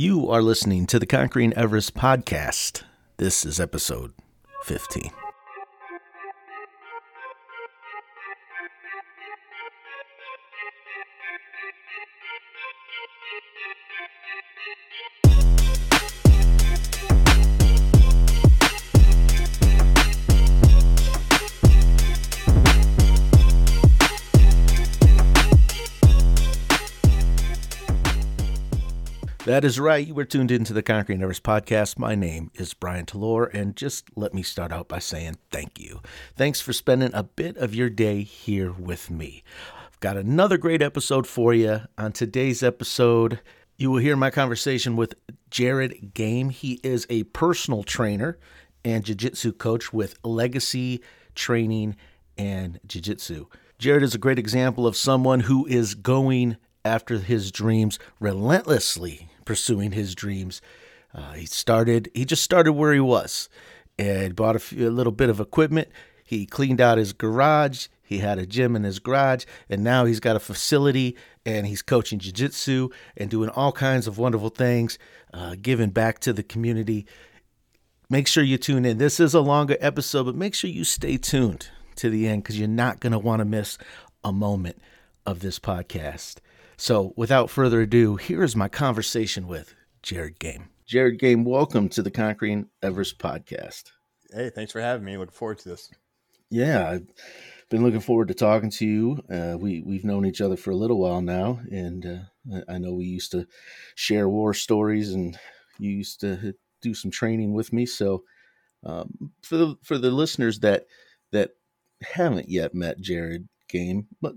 You are listening to the Conquering Everest podcast. This is episode 15. That is right. You were tuned into the Conquering Everest podcast. My name is Brian Talor, and just let me start out by saying thank you. Thanks for spending a bit of your day here with me. I've got another great episode for you. On today's episode, you will hear my conversation with Jared Game. He is a personal trainer and jiu-jitsu coach with Legacy Training and Jiu-Jitsu. Jared is a great example of someone who is going after his dreams relentlessly pursuing his dreams. Uh, he started, he just started where he was and bought a, few, a little bit of equipment. He cleaned out his garage. He had a gym in his garage, and now he's got a facility and he's coaching jiu-jitsu and doing all kinds of wonderful things, uh, giving back to the community. Make sure you tune in. This is a longer episode, but make sure you stay tuned to the end because you're not going to want to miss a moment of this podcast. So, without further ado, here is my conversation with Jared Game. Jared Game, welcome to the Conquering Everest podcast. Hey, thanks for having me. Looking forward to this. Yeah, I've been looking forward to talking to you. Uh, we we've known each other for a little while now, and uh, I know we used to share war stories, and you used to do some training with me. So, um, for the for the listeners that that haven't yet met Jared Game, but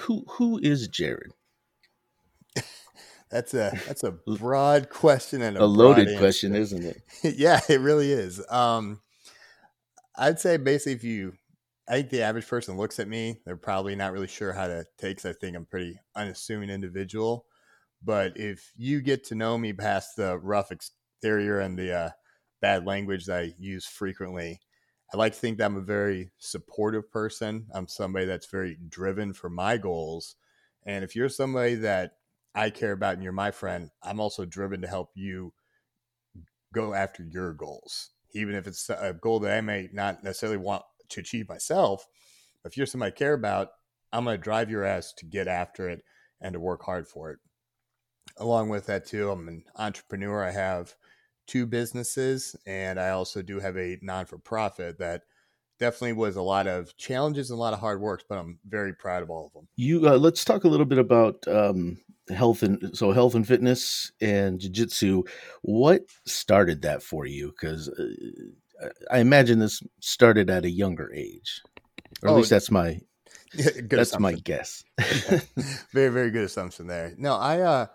who who is Jared? That's a that's a broad question and a, a loaded question, isn't it? yeah, it really is. Um, I'd say basically, if you, I think the average person looks at me, they're probably not really sure how to take. Cause I think I'm pretty unassuming individual. But if you get to know me past the rough exterior and the uh, bad language that I use frequently, I like to think that I'm a very supportive person. I'm somebody that's very driven for my goals. And if you're somebody that I care about and you're my friend, I'm also driven to help you go after your goals, even if it's a goal that I may not necessarily want to achieve myself. If you're somebody I care about, I'm going to drive your ass to get after it and to work hard for it. Along with that, too, I'm an entrepreneur. I have two businesses, and I also do have a non for profit that definitely was a lot of challenges and a lot of hard work, but I'm very proud of all of them. You uh, let's talk a little bit about um, health and so health and fitness and jiu-jitsu what started that for you because uh, i imagine this started at a younger age or at oh, least that's my that's assumption. my guess very very good assumption there no i uh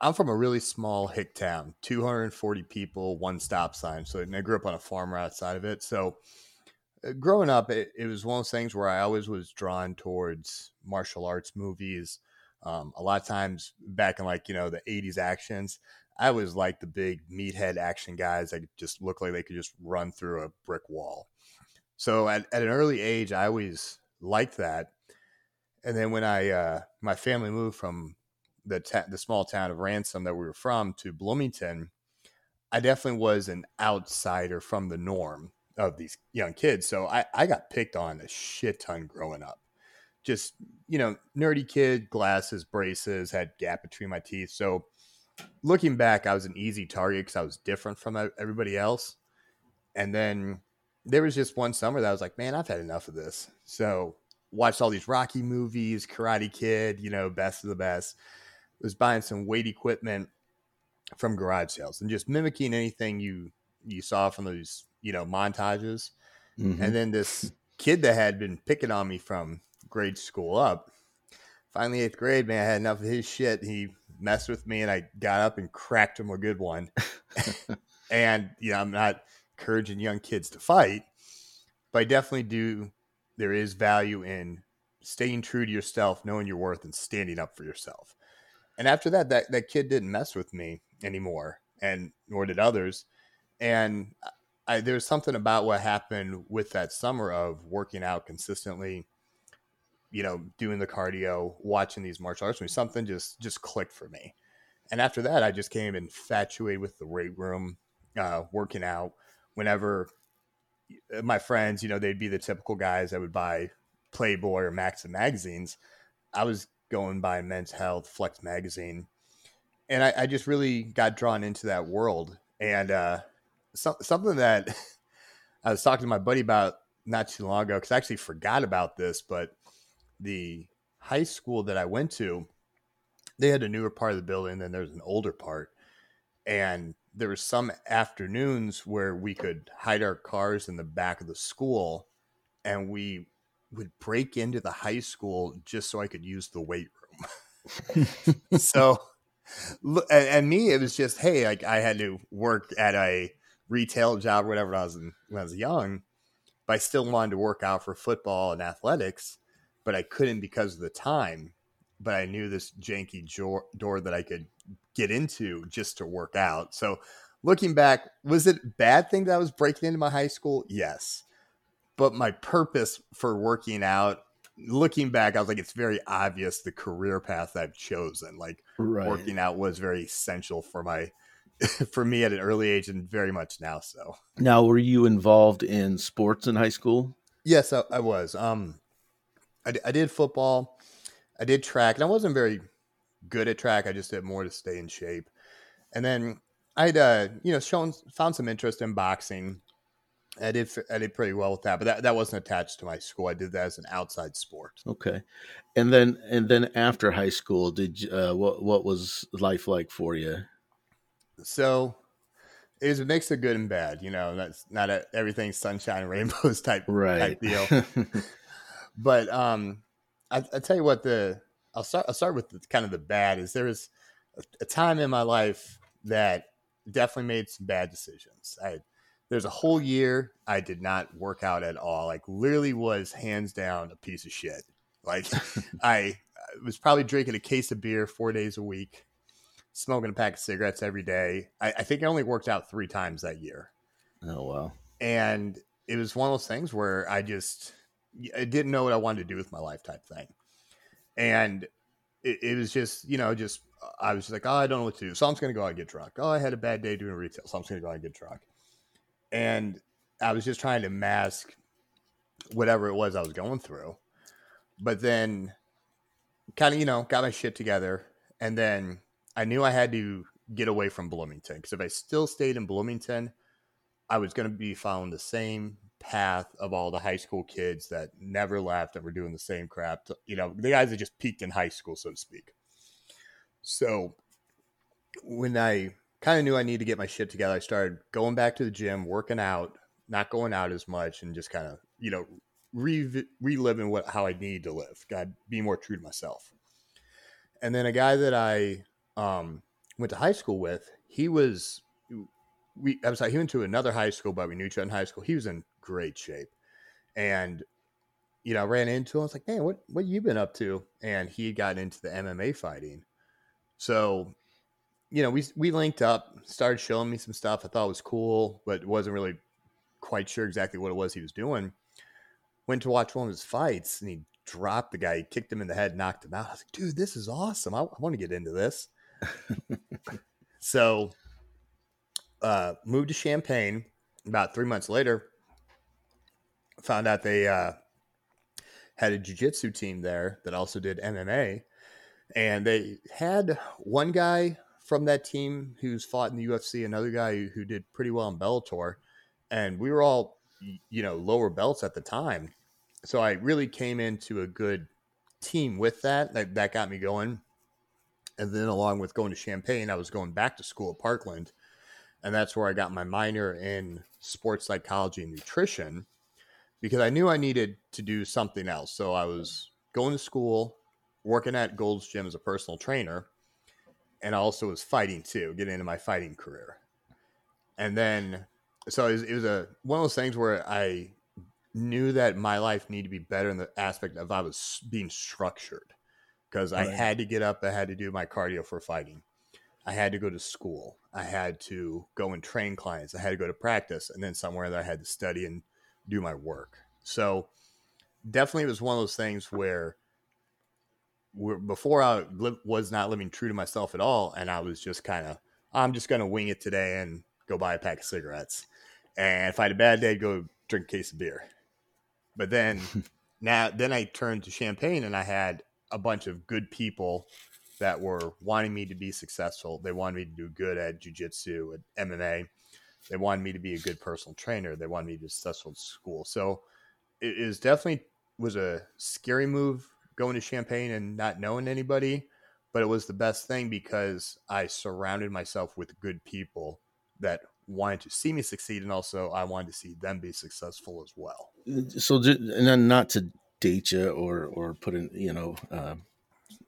i'm from a really small hick town 240 people one stop sign so and i grew up on a farm right outside of it so growing up it, it was one of those things where i always was drawn towards martial arts movies um, a lot of times back in like, you know, the 80s actions, I was like the big meathead action guys that just look like they could just run through a brick wall. So at, at an early age, I always liked that. And then when I, uh, my family moved from the, ta- the small town of Ransom that we were from to Bloomington, I definitely was an outsider from the norm of these young kids. So I, I got picked on a shit ton growing up. Just you know nerdy kid glasses braces had gap between my teeth. So looking back i was an easy target because i was different from everybody else. And then there was just one summer that i was like man i've had enough of this. So watched all these rocky movies karate kid you know best of the best. Was buying some weight equipment from garage sales and just mimicking anything you you saw from those you know montages mm-hmm. and then this kid that had been picking on me from grade school up. Finally, eighth grade, man, I had enough of his shit. He messed with me, and I got up and cracked him a good one. and you know, I'm not encouraging young kids to fight, but I definitely do. There is value in staying true to yourself, knowing your worth, and standing up for yourself. And after that, that that kid didn't mess with me anymore, and nor did others. And I, there's something about what happened with that summer of working out consistently you know, doing the cardio, watching these martial arts movies, something just just clicked for me. and after that, I just came infatuated with the weight room, uh, working out. Whenever my friends, you know, they'd be the typical guys that would buy Playboy or Maxim magazines. I was going by Men's Health, Flex magazine, and I, I just really got drawn into that world. And uh, so, something that I was talking to my buddy about not too long ago because I actually forgot about this, but the high school that I went to, they had a newer part of the building, then there's an older part, and there were some afternoons where we could hide our cars in the back of the school, and we would break into the high school just so I could use the weight room. so, and, me, it was just, hey, like I had to work at a retail job or whatever when I was in, when I was young, but I still wanted to work out for football and athletics, but I couldn't because of the time. But I knew this janky door, door that I could get into just to work out. So, looking back, was it a bad thing that I was breaking into my high school? Yes but my purpose for working out looking back, I was like, it's very obvious the career path I've chosen. Like right. working out was very essential for my for me at an early age and very much now. So now, were you involved in sports in high school? Yes, I, I was. Um, I, I did football, I did track, and I wasn't very good at track. I just did more to stay in shape. And then I'd uh, you know shown found some interest in boxing I did I did pretty well with that, but that, that wasn't attached to my school. I did that as an outside sport. Okay, and then and then after high school, did you, uh, what what was life like for you? So it was a mix of good and bad. You know, that's not a, everything sunshine and rainbows type right. type deal. but um, I, I tell you what, the I'll start I'll start with the, kind of the bad. Is there was a, a time in my life that definitely made some bad decisions. I there's a whole year I did not work out at all. Like literally was hands down a piece of shit. Like I was probably drinking a case of beer four days a week, smoking a pack of cigarettes every day. I, I think I only worked out three times that year. Oh wow. And it was one of those things where I just I didn't know what I wanted to do with my life type thing. And it, it was just, you know, just I was like, oh, I don't know what to do. So I'm just gonna go out and get drunk. Oh, I had a bad day doing retail, so I'm just gonna go out and get drunk and I was just trying to mask whatever it was I was going through. But then kind of, you know, got my shit together. And then I knew I had to get away from Bloomington because if I still stayed in Bloomington, I was going to be following the same path of all the high school kids that never left and were doing the same crap. You know, the guys that just peaked in high school, so to speak. So when I kind of knew I needed to get my shit together. I started going back to the gym, working out, not going out as much, and just kind of you know re- reliving what how I need to live. God, be more true to myself. And then a guy that I um, went to high school with, he was we. I was like, he went to another high school, but we knew each other in high school. He was in great shape, and you know, I ran into him. I was like, man, what what you been up to? And he had gotten into the MMA fighting. So you know, we we linked up, started showing me some stuff I thought was cool, but wasn't really quite sure exactly what it was he was doing. Went to watch one of his fights, and he dropped the guy. He kicked him in the head, knocked him out. I was like, dude, this is awesome. I, I want to get into this. so, uh, moved to Champaign About three months later, found out they uh, had a jiu-jitsu team there that also did MMA, and they had one guy from that team who's fought in the UFC, another guy who, who did pretty well in Bellator, and we were all you know lower belts at the time. So I really came into a good team with that. That, that got me going. And then along with going to Champaign, I was going back to school at Parkland, and that's where I got my minor in sports psychology and nutrition because I knew I needed to do something else. So I was going to school, working at Gold's Gym as a personal trainer, and I also was fighting too, getting into my fighting career. And then, so it was, it was a one of those things where I knew that my life needed to be better in the aspect of I was being structured because right. I had to get up, I had to do my cardio for fighting. I had to go to school. I had to go and train clients. I had to go to practice, and then somewhere that I had to study and do my work. So definitely, it was one of those things where before I li- was not living true to myself at all, and I was just kind of I'm just gonna wing it today and go buy a pack of cigarettes, and if I had a bad day, go drink a case of beer. But then now then I turned to Champaign, and I had a bunch of good people that were wanting me to be successful. They wanted me to do good at jujitsu, at MMA. They wanted me to be a good personal trainer. They wanted me to be successful at school. So it is definitely was a scary move going to Champaign and not knowing anybody, but it was the best thing because I surrounded myself with good people that wanted to see me succeed, and also I wanted to see them be successful as well. So, and then not to date you or or put in, you know, uh,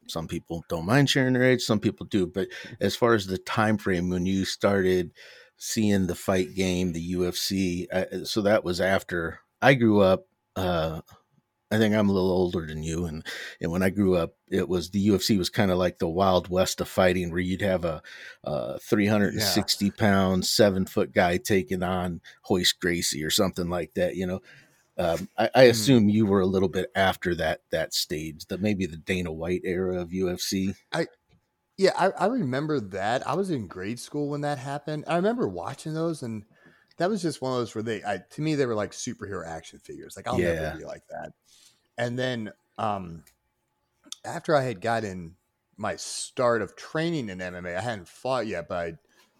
some people don't mind sharing their age some people do but as far as the time frame when you started seeing the fight game the ufc uh, so that was after i grew up uh, I think I'm a little older than you, and and when I grew up, it was the UFC was kind of like the wild west of fighting, where you'd have a, a 360 yeah. pound, seven foot guy taking on Royce Gracie or something like that. You know, um, I, I, hmm. assume you were a little bit after that that stage, that maybe the Dana White era of UFC. I yeah, I, I remember that. I was in grade school when that happened. I remember watching those, and that was just one of those where they, I, to me, they were like superhero action figures. Like I'll yeah. never be like that. And then um, after I had gotten my start of training in MMA, I hadn't fought yet, but I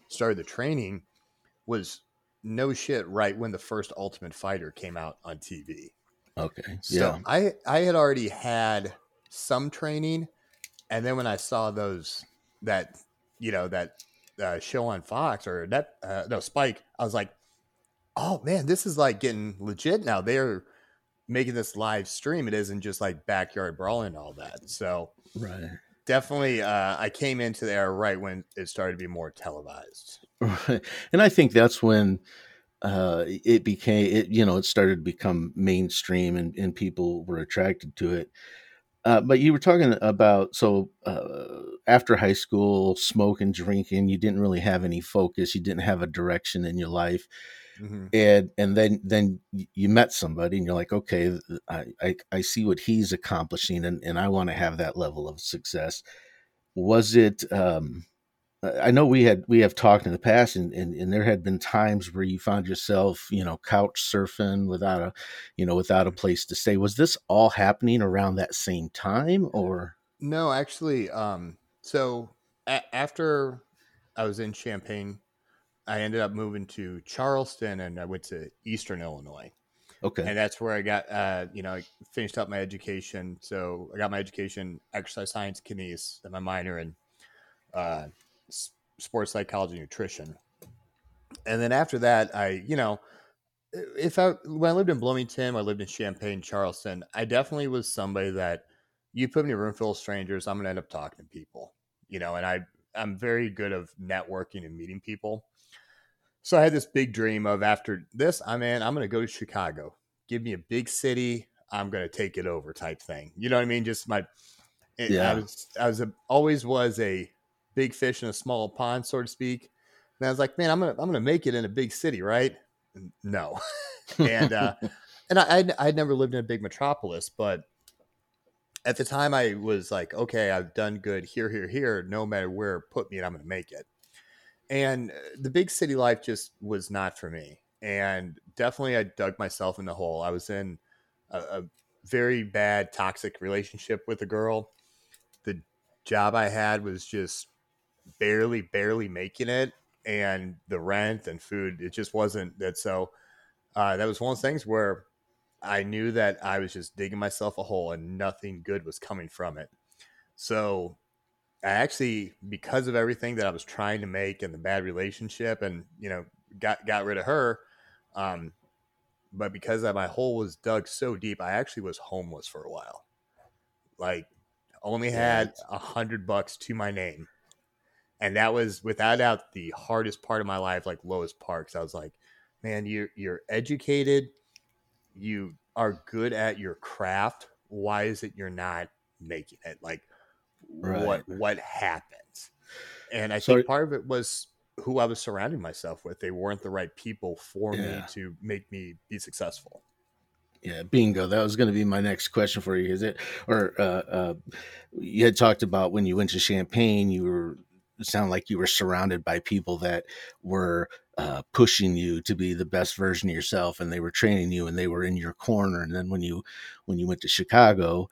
started the training. Was no shit right when the first Ultimate Fighter came out on TV. Okay. So yeah. I I had already had some training, and then when I saw those that you know that uh, show on Fox or that uh, no Spike, I was like, oh man, this is like getting legit now. They're making this live stream. It isn't just like backyard brawling and all that. So right. Definitely, uh, I came into there right when it started to be more televised. And I think that's when uh, it became, it, you know, it started to become mainstream and, and people were attracted to it. Uh, but you were talking about so uh, after high school, smoking, drinking, you didn't really have any focus. You didn't have a direction in your life, mm-hmm. and and then then you met somebody, and you're like, okay, I I, I see what he's accomplishing, and, and I want to have that level of success. Was it? Um, I know we had we have talked in the past, and, and, and there had been times where you found yourself, you know, couch surfing without a, you know, without a place to stay. Was this all happening around that same time, or no? Actually, um, so a- after I was in Champaign, I ended up moving to Charleston, and I went to Eastern Illinois. Okay, and that's where I got, uh, you know, I finished up my education. So I got my education, exercise science, kines, and my minor in. Uh, sports psychology nutrition. And then after that, I, you know, if I when I lived in Bloomington, I lived in Champaign, Charleston, I definitely was somebody that you put me in a room full of strangers, I'm gonna end up talking to people. You know, and I I'm very good of networking and meeting people. So I had this big dream of after this, I'm in, I'm gonna go to Chicago. Give me a big city, I'm gonna take it over type thing. You know what I mean? Just my it, yeah. I was I was a, always was a big fish in a small pond, so to speak. And I was like, man, I'm gonna I'm gonna make it in a big city, right? No, and uh, and I I'd, I'd never lived in a big metropolis, but at the time I was like, okay, I've done good here, here, here. No matter where put me, and I'm gonna make it. And uh, the big city life just was not for me. And definitely, I dug myself in the hole. I was in a, a very bad, toxic relationship with a girl. The job I had was just barely, barely making it, and the rent and food, it just wasn't that. So uh, that was one of those things where I knew that I was just digging myself a hole and nothing good was coming from it. So I actually, because of everything that I was trying to make and the bad relationship, and you know, got got rid of her. Um, but because my hole was dug so deep, I actually was homeless for a while. Like, only had a hundred bucks to my name, and that was without doubt the hardest part of my life like lowest parks i was like man you're you're educated you are good at your craft why is it you're not making it like right. what what happens and i so, think part of it was who i was surrounding myself with they weren't the right people for yeah. me to make me be successful Yeah, bingo. That was going to be my next question for you. Is it or uh, uh, you had talked about when you went to Champaign, you were sound like you were surrounded by people that were uh, pushing you to be the best version of yourself, and they were training you, and they were in your corner. And then when you when you went to Chicago,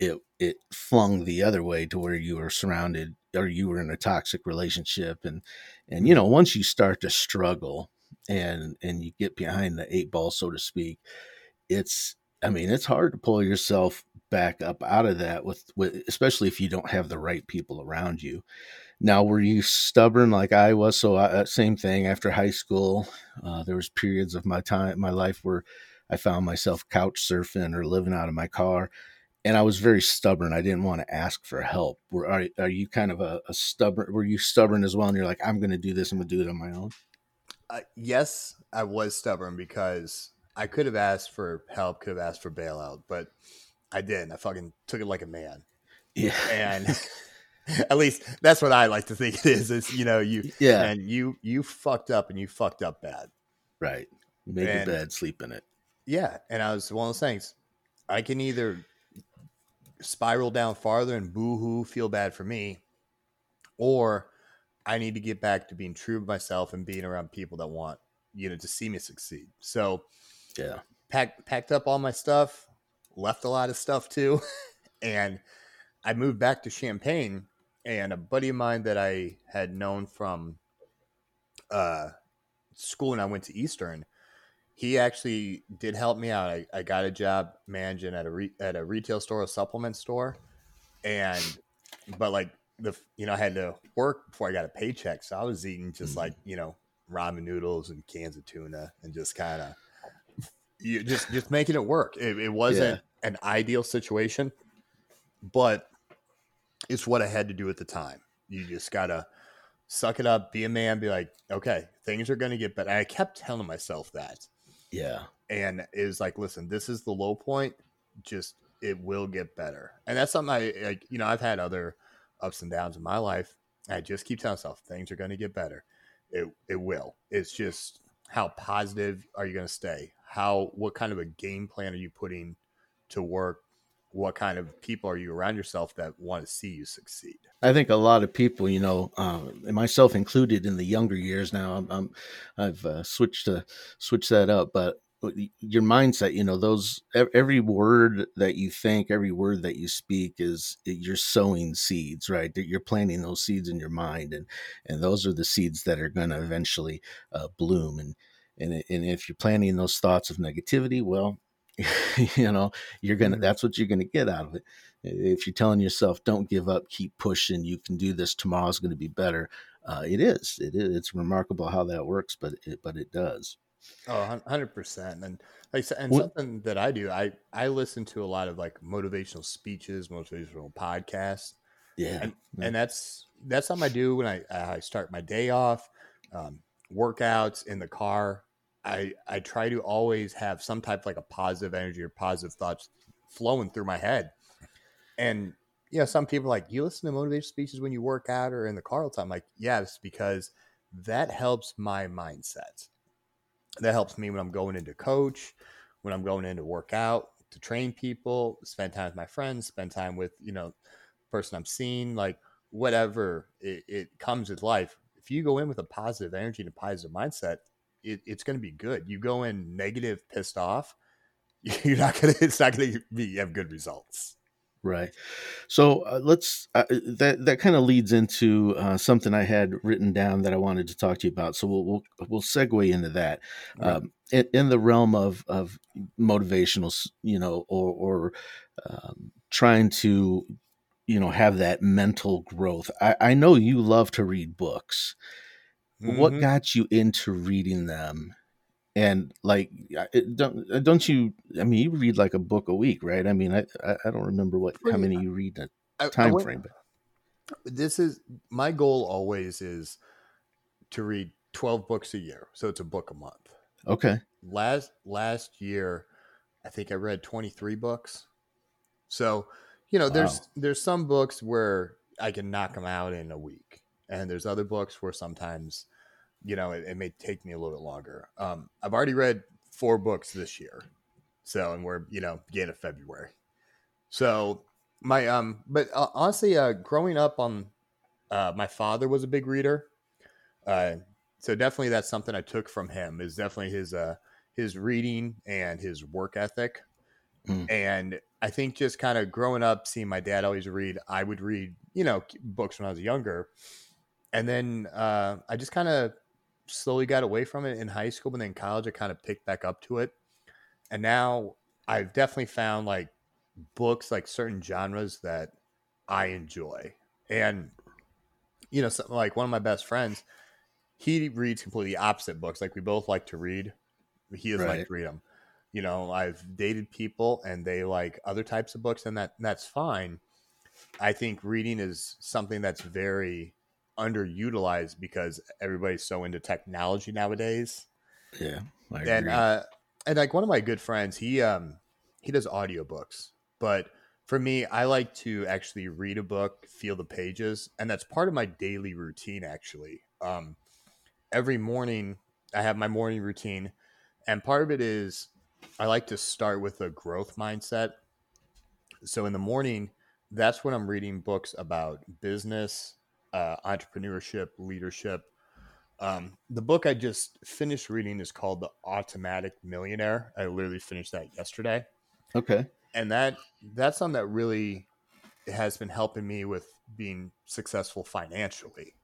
it it flung the other way to where you were surrounded or you were in a toxic relationship, and and you know once you start to struggle and and you get behind the eight ball, so to speak it's I mean, it's hard to pull yourself back up out of that with, with especially if you don't have the right people around you. Now, were you stubborn like I was? So, I, uh, same thing after high school. Uh, there was periods of my time, my life, where I found myself couch surfing or living out of my car, and I was very stubborn. I didn't want to ask for help. Were are, are you kind of a, a stubborn? Were you stubborn as well? And you're like, I'm going to do this. I'm going to do it on my own. Uh, yes, I was stubborn because I could have asked for help, could have asked for bailout, but I didn't. I fucking took it like a man. Yeah. And at least that's what I like to think it is. It's you know, you yeah, and you you fucked up and you fucked up bad. Right. Make and, bed, sleep in it. Yeah. And I was one of those things. I can either spiral down farther and boo-hoo, feel bad for me, or I need to get back to being true to myself and being around people that want, you know, to see me succeed. So yeah. Packed packed up all my stuff, left a lot of stuff too, and I moved back to Champaign. And a buddy of mine that I had known from uh, school when I went to Eastern, he actually did help me out. I, I got a job managing at a re, at a retail store, a supplement store, and but like the you know I had to work before I got a paycheck, so I was eating just mm-hmm. like you know ramen noodles and cans of tuna and just kind of you just just making it work. It, it wasn't yeah. an ideal situation, but it's what I had to do at the time. You just gotta suck it up, be a man, be like, okay, things are gonna get better. And I kept telling myself that. Yeah. And it was like, listen, this is the low point. Just it will get better. And that's something I like, you know, I've had other ups and downs in my life. I just keep telling myself things are gonna get better. It it will. It's just how positive are you gonna stay? how what kind of a game plan are you putting to work what kind of people are you around yourself that want to see you succeed? I think a lot of people you know um, myself included in the younger years now i have uh, switched to switch that up but your mindset you know those every word that you think every word that you speak is you're sowing seeds right? You're planting those seeds in your mind and and those are the seeds that are going to eventually uh, bloom and and and if you're planting those thoughts of negativity well you know you're gonna mm-hmm. that's what you're gonna get out of it if you're telling yourself don't give up keep pushing you can do this tomorrow's going to be better uh, it is it is it's remarkable how that works but it but it does oh 100% and like and something that i do i i listen to a lot of like motivational speeches motivational podcasts yeah and, yeah. and that's that's something i do when i i start my day off um, workouts in the car I I try to always have some type of like a positive energy or positive thoughts flowing through my head. And you know, some people like you listen to motivational speeches when you work out or in the car all the time. I'm like, yes, because that helps my mindset. That helps me when I'm going into coach, when I'm going into work out, to train people, spend time with my friends, spend time with, you know, person I'm seeing, like whatever it, it comes with life. If you go in with a positive energy and a positive mindset, it, it's going to be good. You go in negative, pissed off, you're not going to. It's not going to be have good results. Right. So uh, let's uh, that that kind of leads into uh, something I had written down that I wanted to talk to you about. So we'll we'll, we'll segue into that. Right. Um, in, in, the realm of of motivational, you know, or or um, trying to you know have that mental growth. I, I know you love to read books. Mm-hmm. What got you into reading them? And like, don't uh, don't you? I mean, you read like a book a week, right? I mean, I I, don't remember what how many you read in a time I, I went, frame, but this is my goal. Always is to read twelve books a year, so it's a book a month. Okay. Last last year, I think I read twenty three books. So, you know, there's wow. there's some books where I can knock them out in a week and there's other books where sometimes you know it, it may take me a little bit longer um, i've already read four books this year So, and we're you know beginning of February. So my um, but uh, honestly, uh, growing up on, uh, my father was a big reader. Uh, so definitely that's something I took from him is definitely his uh his reading and his work ethic. Mm. And I think just kind of growing up, seeing my dad always read, I would read, you know, books when I was younger. And then uh, I just kind of slowly got away from it in high school, but then in college, I kind of picked back up to it. And now I've definitely found like books, like certain genres that I enjoy. And, you know, something like one of my best friends, he reads completely opposite books. Like we both like to read, he doesn't right. like to read them. You know, I've dated people and they like other types of books, and that and that's fine. I think reading is something that's very underutilized because everybody's so into technology nowadays. Yeah, I and uh, and like one of my good friends, he um he does audiobooks, but for me, I like to actually read a book, feel the pages, and that's part of my daily routine. Actually, um, every morning I have my morning routine, and part of it is I like to start with a growth mindset. So in the morning, that's when I'm reading books about business, uh, entrepreneurship, leadership. Um, the book I just finished reading is called The Automatic Millionaire. I literally finished that yesterday. Okay. And that that's something that really has been helping me with being successful financially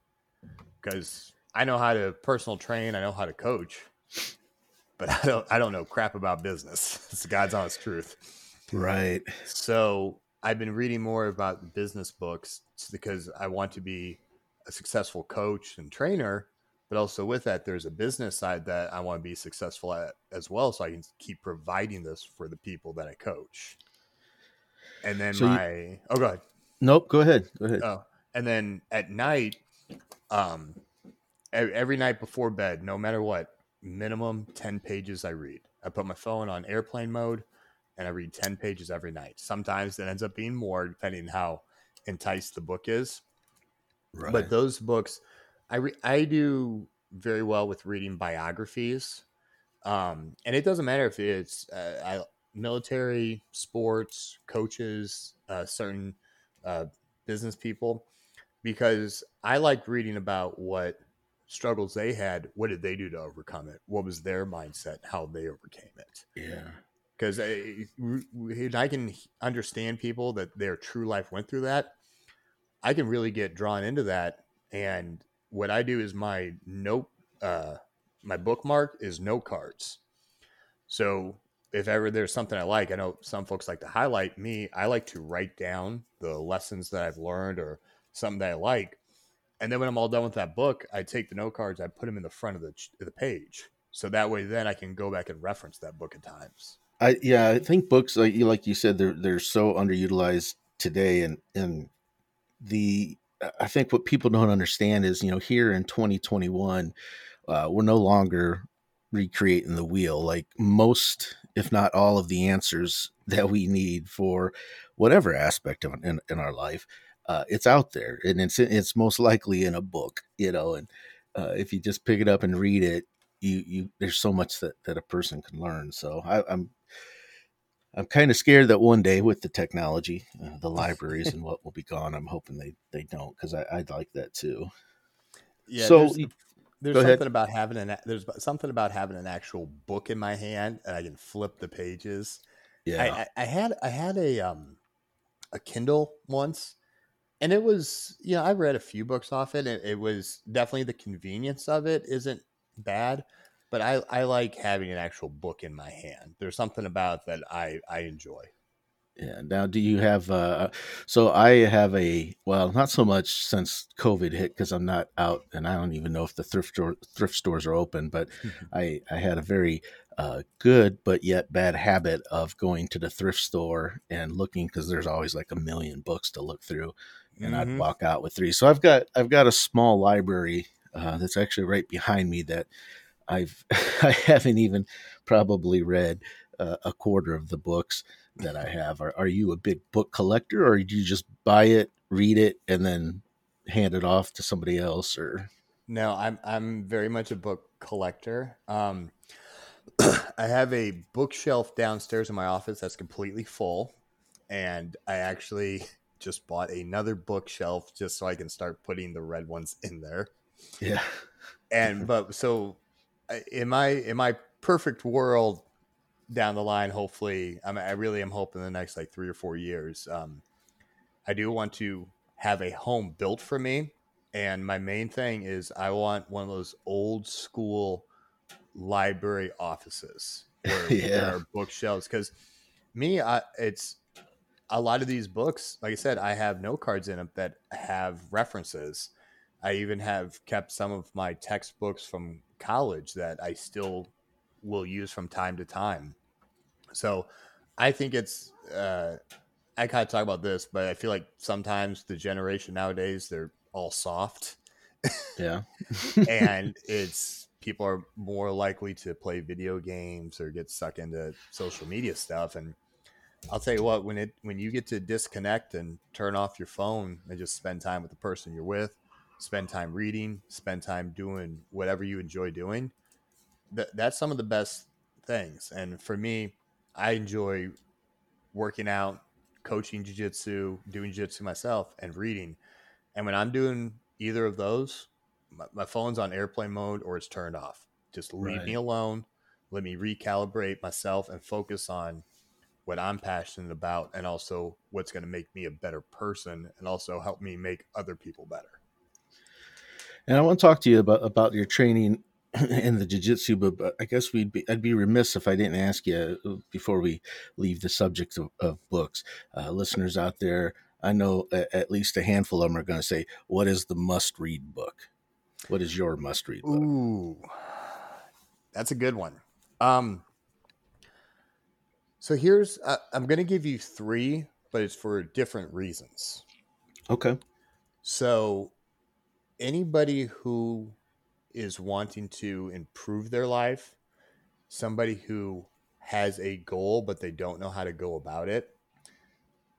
because I know how to personal train, I know how to coach, but I don't I don't know crap about business. It's God's honest truth. Right. So I've been reading more about business books because I want to be a successful coach and trainer, but also with that, there's a business side that I want to be successful at as well, so I can keep providing this for the people that I coach. And then so my you, oh, go ahead. Nope, go ahead. Go ahead. Oh, and then at night, um, every night before bed, no matter what, minimum 10 pages I read. I put my phone on airplane mode and I read 10 pages every night. Sometimes it ends up being more depending how enticed the book is. Right. But those books, I re- I do very well with reading biographies. Um, and it doesn't matter if it's uh, I, military, sports, coaches, uh, certain uh, business people, because I like reading about what struggles they had, what did they do to overcome it? What was their mindset? How they overcame it? Yeah. Because I, I can understand people that their true life went through that. I can really get drawn into that. And what I do is my note, uh, my bookmark is note cards. So if ever there's something I like, I know some folks like to highlight me. I like to write down the lessons that I've learned or something that I like and then when I'm all done with that book, I take the note cards, I put them in the front of the the page, so that way then I can go back and reference that book at times. I yeah, I think books like you like you said they're they're so underutilized today, and and the I think what people don't understand is you know here in 2021, uh, we're no longer recreating the wheel. Like most, if not all, of the answers that we need for whatever aspect of in, in our life uh, it's out there and it's it's most likely in a book, you know. And uh, if you just pick it up and read it, you you there's so much that that a person can learn. So I, I'm I'm kind of scared that one day with the technology, uh, the libraries and what will be gone. I'm hoping they they don't because I'd like that too. Yeah. So there's, there's something ahead. about having an there's something about having an actual book in my hand and I can flip the pages. Yeah. I, I, I had I had a um a Kindle once and it was you know i read a few books off it it was definitely the convenience of it isn't bad but i i like having an actual book in my hand there's something about that i i enjoy yeah now do you have uh so i have a well not so much since covid hit because i'm not out and i don't even know if the thrift store thrift stores are open but i i had a very uh, good but yet bad habit of going to the thrift store and looking because there's always like a million books to look through and mm-hmm. I'd walk out with three. So I've got I've got a small library uh, that's actually right behind me that I've I haven't even probably read uh, a quarter of the books that I have. Are, are you a big book collector, or do you just buy it, read it, and then hand it off to somebody else? Or no, I'm I'm very much a book collector. Um, I have a bookshelf downstairs in my office that's completely full, and I actually just bought another bookshelf just so I can start putting the red ones in there. Yeah. And but so in my in my perfect world down the line, hopefully, I, mean, I really am hoping the next like three or four years, um, I do want to have a home built for me. And my main thing is I want one of those old school library offices where Yeah. there are bookshelves. Because me, I, it's a lot of these books. Like I said, I have note cards in them that have references. I even have kept some of my textbooks from college that I still will use from time to time. So I think it's uh, I kind of talk about this, but I feel like sometimes the generation nowadays they're all soft Yeah. and it's people are more likely to play video games or get stuck into social media stuff and I'll tell you what when it when you get to disconnect and turn off your phone and just spend time with the person you're with, spend time reading, spend time doing whatever you enjoy doing, that that's some of the best things. And for me, I enjoy working out, coaching jiu-jitsu, doing jiu-jitsu myself and reading. And when I'm doing either of those, my, my phone's on airplane mode or it's turned off. Just leave me alone. Let me recalibrate myself and focus on what I'm passionate about and also what's going to make me a better person and also help me make other people better. And I want to talk to you about about your training in the jiu-jitsu, but, but I guess we'd be I'd be remiss if I didn't ask you uh, before we leave the subject of, of books. Uh, listeners out there, I know at least a handful of them are going to say, "What is the must-read book? What is your must-read book?" Ooh, that's a good one. Um, so here's uh, I'm going to give you three, but it's for different reasons. Okay. So anybody who is wanting to improve their life, somebody who has a goal but they don't know how to go about it,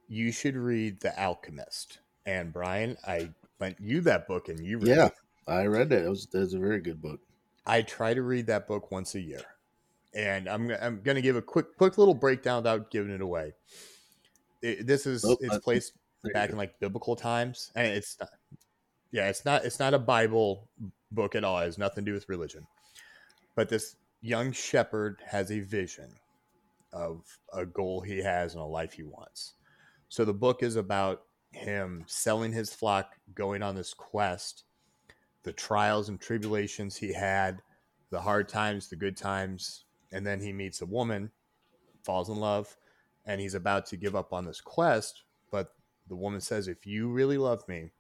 you should read The Alchemist. And Brian, I lent you that book and you read Yeah, it. I read that. It was, it was a very good book. I try to read that book once a year. And I'm I'm going to give a quick quick little breakdown without giving it away. It, this is Oh, it's uh, placed back in like biblical times and it's not yeah it's not it's not a bible book at all. It has nothing to do with religion. But this young shepherd has a vision of a goal he has and a life he wants. So the book is about him selling his flock going on this quest the trials and tribulations he had the hard times the good times and then he meets a woman falls in love and he's about to give up on this quest. But the woman says, "If you really love me,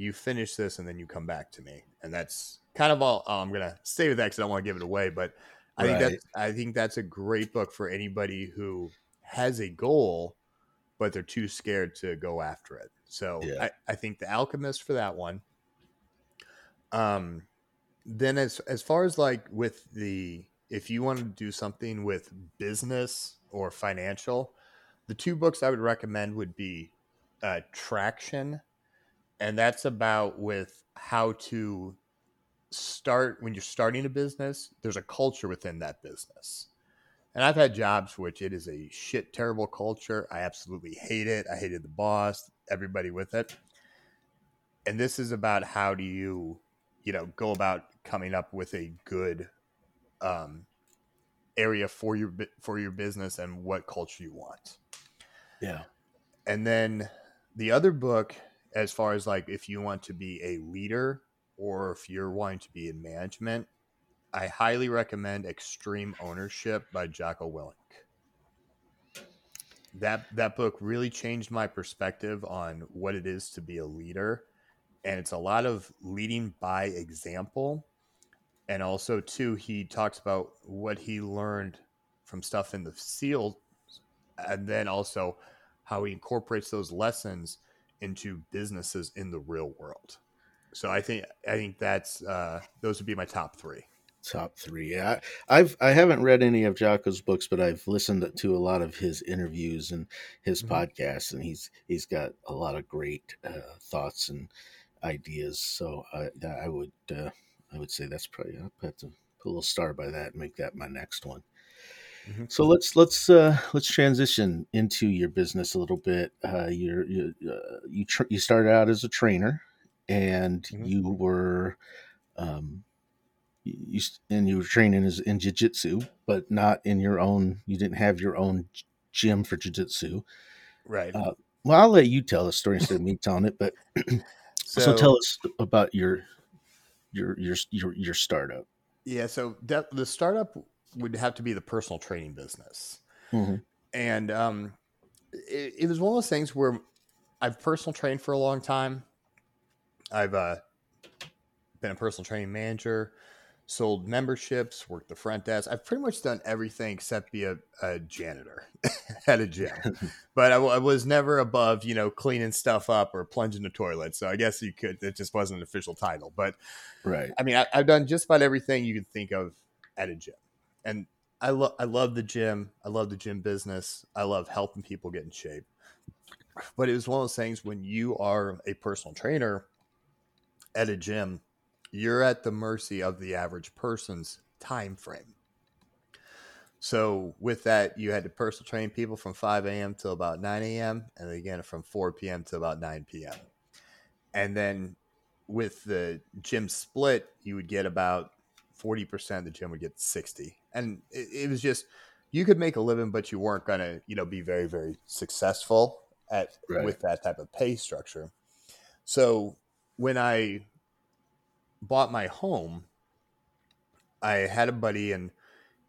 you finish this and then you come back to me." And that's kind of all oh, I'm gonna stay with that because I don't want to give it away. But I think Right. that's I think that's a great book for anybody who has a goal, but they're too scared to go after it. So Yeah. I, I think the Alchemist for that one. Um, then as as far as like with the if you want to do something with business or financial, the two books I would recommend would be uh, Traction, and that's about with how to start when you're starting a business. There's a culture within that business, and I've had jobs which it is a shit terrible culture. I absolutely hate it. I hated the boss, everybody with it, and this is about how do you, you know, go about coming up with a good um, area for your for your business and what culture you want Yeah. and then the other book as far as like if you want to be a leader or if you're wanting to be in management i highly recommend extreme ownership by jocko willink. That that book really changed my perspective on what it is to be a leader and it's a lot of leading by example and also too he talks about what he learned from stuff in the seal and then also how he incorporates those lessons into businesses in the real world so i think i think that's uh those would be my top three Top three. Yeah, I- I've I haven't read any of Jocko's books, but I've listened to a lot of his interviews and his Mhm. podcasts, and he's he's got a lot of great uh, thoughts and ideas. So I I would uh, I would say that's probably I'll have to put a little star by that and make that my next one. Mhm. So let's let's uh, let's transition into your business a little bit. Uh, you're, you uh, you tr- you started out as a trainer, and Mhm. you were um, you and you were training as in jiu-jitsu, but not in your own. You didn't have your own gym for jiu-jitsu. Right. Uh, Well, I'll let you tell the story instead of me telling it. But so, tell us about your your your your your startup. Yeah, so that, the startup would have to be the personal training business. Mhm. And um, it, it was one of those things where I've personal trained for a long time. I've uh, been a personal training manager, sold memberships, worked the front desk. I've pretty much done everything except be a, a janitor at a gym. but I was never above, you know, cleaning stuff up or plunging the toilet. So I guess you could, it just wasn't an official title. But Right. I mean, I, I've done just about everything you could think of at a gym, and I love I love the gym. I love the gym business. I love helping people get in shape. But it was one of those things when you are a personal trainer at a gym, you're at the mercy of the average person's time frame. So with that, you had to personal train people from 5 a.m. till about 9 a.m. and again from 4 p.m. to about 9 p.m. And then with the gym split, you would get about 40% the gym would get 60. And it, it was just you could make a living, but you weren't gonna, you know, be very, very successful at Right. with that type of pay structure. So when I bought my home, I had a buddy and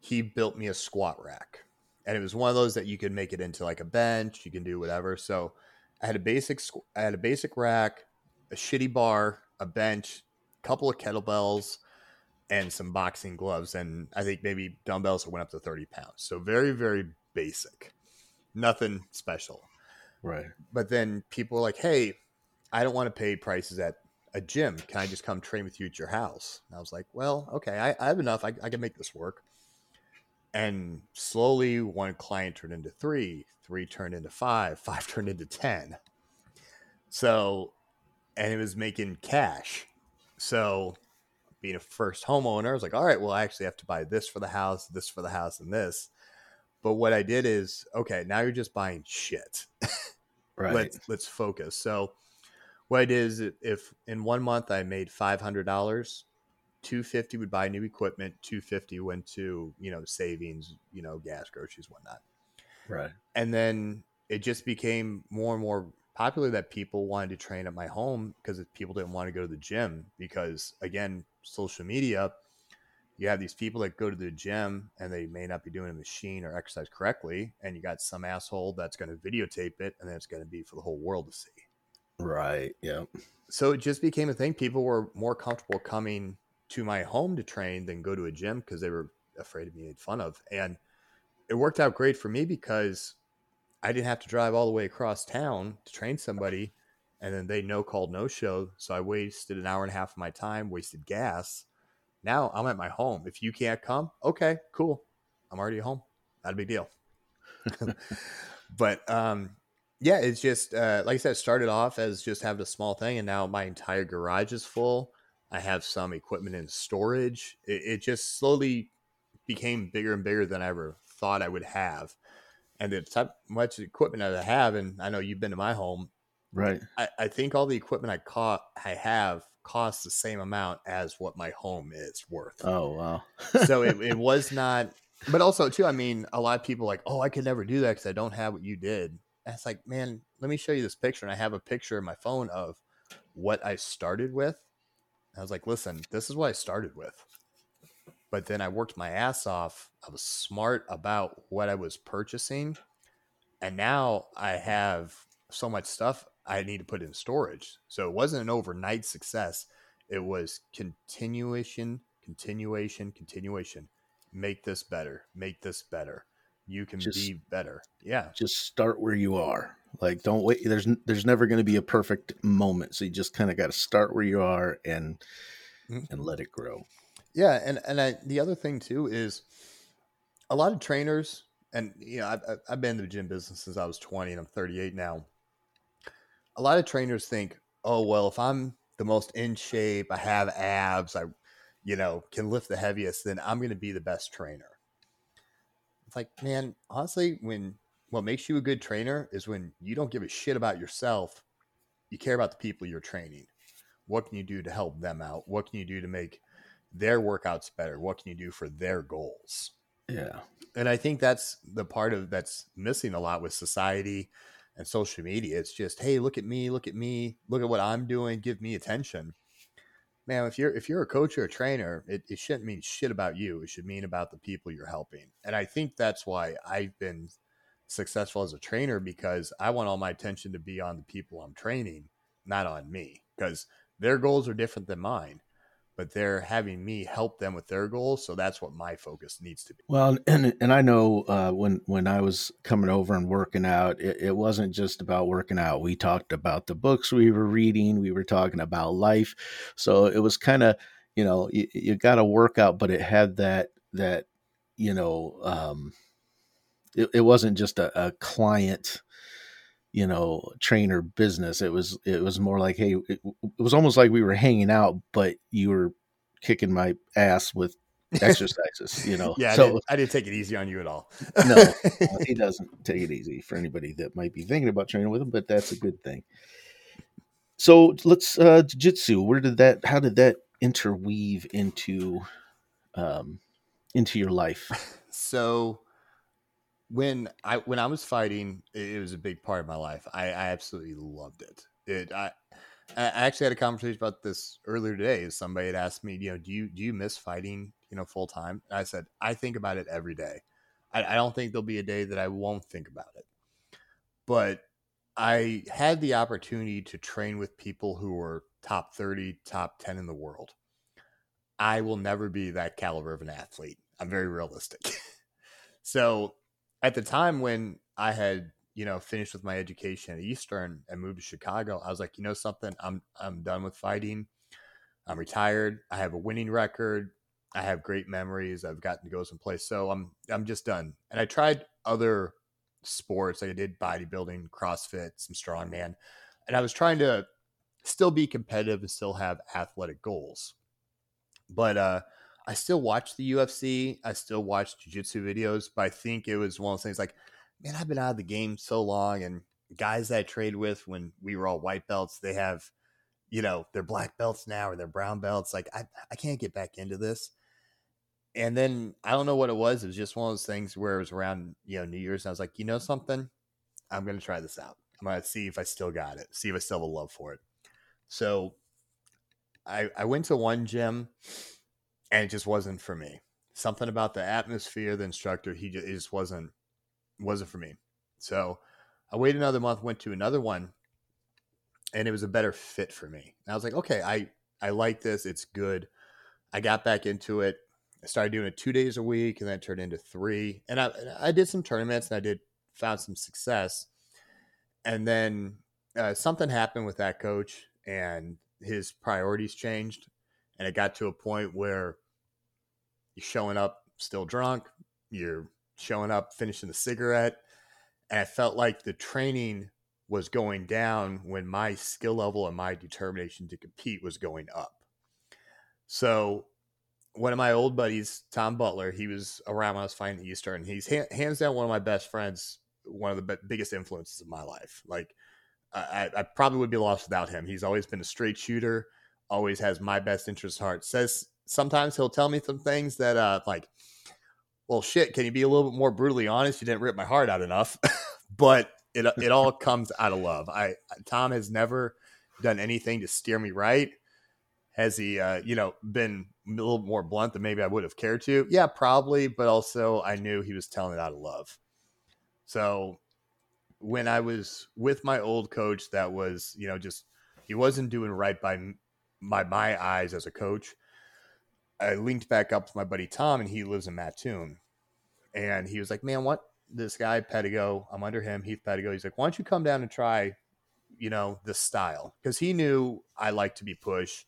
he built me a squat rack. And it was one of those that you could make it into like a bench, you can do whatever. So I had a basic squ- I had a basic rack, a shitty bar, a bench, a couple of kettlebells, and some boxing gloves, and I think maybe dumbbells went up to 30 pounds. So very, very basic. Nothing special. Right. But then people were like, hey, I don't want to pay prices at a gym. Can I just come train with you at your house? And I was like, well, okay, I, I have enough. I, I can make this work. And slowly, one client turned into three, three turned into five, five turned into 10. So, and it was making cash. So, being a first homeowner, I was like, all right, well, I actually have to buy this for the house, this for the house, and this. But what I did is, okay, now you're just buying shit Right. let's let's focus. So what I did is if- if in one month I made five hundred dollars, two fifty would buy new equipment, two fifty went to, you know, savings, you know, gas, groceries, whatnot. right. And then it just became more and more popular that people wanted to train at my home because people didn't want to go to the gym because again, social media, you have these people that go to the gym and they may not be doing a machine or exercise correctly, and you got some asshole that's going to videotape it and then it's going to be for the whole world to see. Right. Yeah. So it just became a thing. People were more comfortable coming to my home to train than go to a gym because they were afraid of being made fun of. And it worked out great for me because I didn't have to drive all the way across town to train somebody and then they no called no show. So I wasted an hour and a half of my time, wasted gas. Now I'm at my home. If you can't come, okay, cool. I'm already at home. Not a big deal. but um yeah, it's just uh, like I said, started off as just having a small thing, and now my entire garage is full. I have some equipment in storage. It, it just slowly became bigger and bigger than I ever thought I would have. And the type much equipment that I have, and I know you've been to my home. Right. I, I think all the equipment I caught I have costs the same amount as what my home is worth Oh wow. so it, it was not but also too i mean a lot of people like oh i could never do that because i don't have what you did and it's like man let me show you this picture and i have a picture in my phone of what i started with i was like listen this is what i started with but then i worked my ass off i was smart about what i was purchasing and now i have so much stuff i need to put in storage so it wasn't an overnight success it was continuation continuation continuation make this better make this better you can Just- be better yeah just start where you are. Like don't wait. There's there's never going to be a perfect moment. So you just kind of got to start where you are and Mhm. and let it grow. Yeah, and and I, the other thing too is a lot of trainers, and you know, I've, I've- been in the gym business since I was twenty, and I'm 38 now. A lot of trainers think, oh well, if I'm the most in shape, I have abs, I, you know, can lift the heaviest, then I'm going to be the best trainer. It's like, man, honestly, when what makes you a good trainer is when you don't give a shit about yourself, you care about the people you're training. What can you do to help them out? What can you do to make their workouts better? What can you do for their goals? Yeah. And I think that's the part of that's missing a lot with society and social media. It's just, hey, look at me, look at me, look at what I'm doing, give me attention. Man, if you're if you're a coach or a trainer, it, it shouldn't mean shit about you. It should mean about the people you're helping. And I think that's why I've been successful as a trainer because I want all my attention to be on the people I'm training, not on me. Because their goals are different than mine but they're having me help them with their goals so that's what my focus needs to be. Well and and i know uh, when when i was coming over and working out it, it, wasn't just about working out. We talked about the books we were reading we were talking about life. So it was kind of you know you, you got to work out but it had that that you know um it, it wasn't just a, a client you know trainer business. It was it was more like hey it, it, was almost like we were hanging out but you were kicking my ass with exercises you know? Yeah so, I, didn't, I, didn't, take it easy on you at all. No he doesn't take it easy for anybody that might be thinking about training with him but that's a good thing. So let's uh jiu-jitsu where did that how did that interweave into um into your life? So when I when I was fighting, it, was a big part of my life. I, I absolutely loved it. It I I actually had a conversation about this earlier today. Somebody had asked me, you know, do you do you miss fighting, you know, full time? I said, I think about it every day. I, I don't think there'll be a day that I won't think about it. But I had the opportunity to train with people who were top 30, top 10 in the world. I will never be that caliber of an athlete. I'm very realistic. so at the time when I had you know finished with my education at Eastern and moved to Chicago, I was like, you know something, I'm I'm done with fighting. I'm retired. I have a winning record. I have great memories. I've gotten to go some place. So I'm I'm just done. And I tried other sports. Like I did bodybuilding, CrossFit, some strongman. And I was trying to still be competitive and still have athletic goals. But uh I still watch the UFC. I still watch jiu-jitsu videos, but I think it was one of those things like, man, I've been out of the game so long and guys that I trade with when we were all white belts, they have, you know, they're black belts now or they're brown belts. Like I, I can't get back into this. And then I don't know what it was. It was just one of those things where it was around, you know, New Year's. And I was like, you know something? I'm going to try this out. I'm going to see if I still got it, see if I still have a love for it. So I, I went to one gym and it just wasn't for me. Something about the atmosphere, the instructor, he just, just wasn't wasn't for me. So I waited another month, went to another one, and it was a better fit for me. And I was like, okay, I I like this. It's good. I got back into it. I started doing it two days a week, and then turned into three. And I I did some tournaments, and I did found some success. And then uh, something happened with that coach, and his priorities changed, and it got to a point where you're showing up still drunk, you're showing up finishing the cigarette. And I felt like the training was going down when my skill level and my determination to compete was going up. So one of my old buddies, Tom Butler, he was around when I was fighting Eastern. He's hands down one of my best friends, one of the biggest influences of my life. Like I, I probably would be lost without him. He's always been a straight shooter, always has my best interest heart. Says sometimes he'll tell me some things that uh like well shit can you be a little bit more brutally honest? You didn't rip my heart out enough. But it it all comes out of love. I tom has never done anything to steer me right. Has he uh you know been a little more blunt than maybe i would have cared to? Yeah probably but also i knew he was telling it out of love. So when i was with my old coach that was you know just he wasn't doing right by my my eyes as a coach I linked back up to my buddy Tom, and he lives in Mattoon. And he was like, "Man, what this guy Pedigo? I'm under him, Heath Pedigo. He's like, why don't you come down and try, you know, this style? Because he knew I like to be pushed.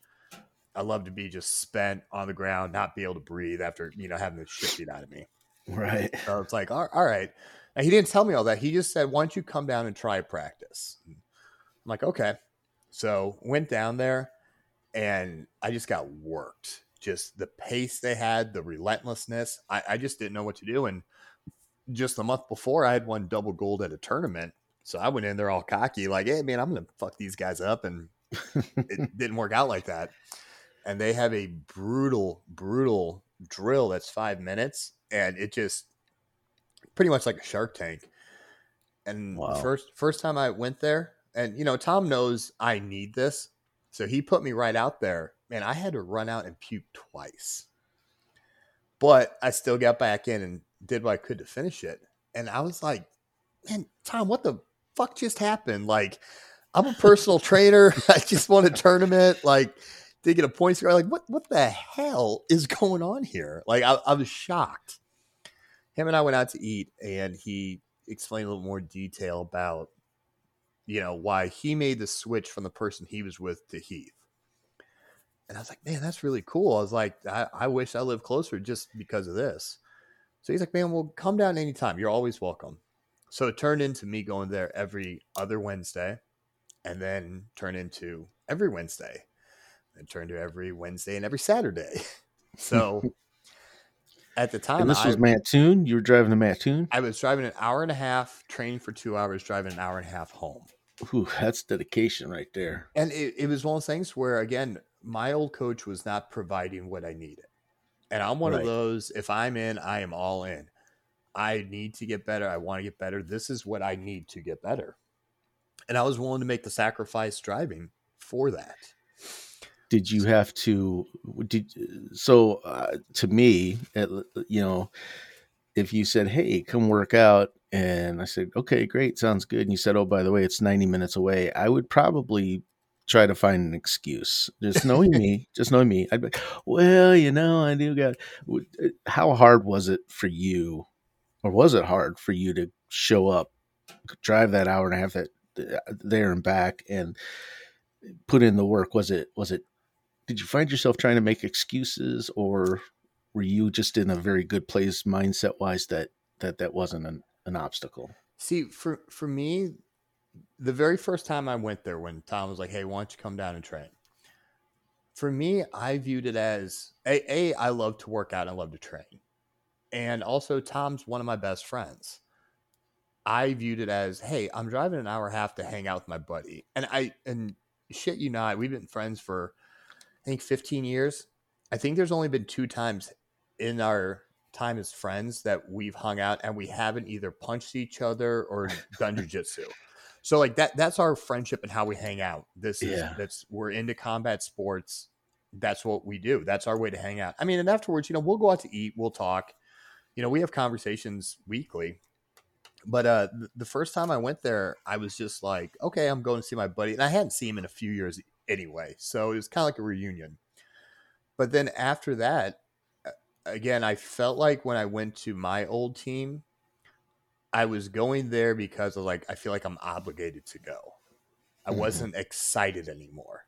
I love to be just spent on the ground, not be able to breathe after you know having the shit beat out of me. Right. So it's like, all, all right. And he didn't tell me all that. He just said, why don't you come down and try practice? I'm like, okay. So went down there, and I just got worked just the pace they had, the relentlessness. I, I just didn't know what to do. And just a month before, I had won double gold at a tournament. So I went in there all cocky, like, hey, man, I'm going to fuck these guys up. And it didn't work out like that. And they have a brutal, brutal drill that's five minutes. And it just pretty much like a shark tank. And wow. first first time I went there, and you know, Tom knows I need this. So he put me right out there. Man, I had to run out and puke twice. But I still got back in and did what I could to finish it. And I was like, man, Tom, what the fuck just happened? Like, I'm a personal trainer. I just won a tournament. Like, did get a point score. Like, what what the hell is going on here? Like, I, I was shocked. Him and I went out to eat, and he explained a little more detail about, you know, why he made the switch from the person he was with to Heath. And I was like, man, that's really cool. I was like, I, I wish I lived closer just because of this. So he's like, man, well, come down anytime. You're always welcome. So it turned into me going there every other Wednesday and then turned into every Wednesday and turned to every Wednesday and every Saturday. So at the time, and this was I, Mattoon. You were driving to Mattoon. I was driving an hour and a half, training for two hours, driving an hour and a half home. Ooh, that's dedication right there. And it, it was one of those things where, again, my old coach was not providing what I needed. And I'm one right. of those, if I'm in, I am all in. I need to get better. I want to get better. This is what I need to get better. And I was willing to make the sacrifice driving for that. Did you have to did so uh, to me, you know, if you said, "Hey, come work out," and I said, "Okay, great, sounds good," and you said, "Oh, by the way, it's 90 minutes away," I would probably try to find an excuse. Just knowing me, just knowing me, I'd be like, well, you know, I do got. Uh, how hard was it for you, or was it hard for you to show up, drive that hour and a half that uh, there and back, and put in the work? Was it was it? Did you find yourself trying to make excuses, or were you just in a very good place mindset wise that that that wasn't an, an obstacle? See, for for me, the very first time I went there, when Tom was like, "Hey, why don't you come down and train?" For me, I viewed it as a, a I love to work out and I love to train, and also Tom's one of my best friends. I viewed it as, "Hey, I'm driving an hour and a half to hang out with my buddy," and I and shit you not, we've been friends for I think 15 years. I think there's only been two times in our time as friends that we've hung out and we haven't either punched each other or done jujitsu. So like that that's our friendship and how we hang out. This is yeah. that's we're into combat sports. That's what we do. That's our way to hang out. I mean, and afterwards, you know, we'll go out to eat, we'll talk. You know, we have conversations weekly. But uh the first time I went there, I was just like, okay, I'm going to see my buddy. And I hadn't seen him in a few years anyway. So it was kind of like a reunion. But then after that, again, I felt like when I went to my old team, I was going there because of like I feel like I'm obligated to go. I mm-hmm. wasn't excited anymore.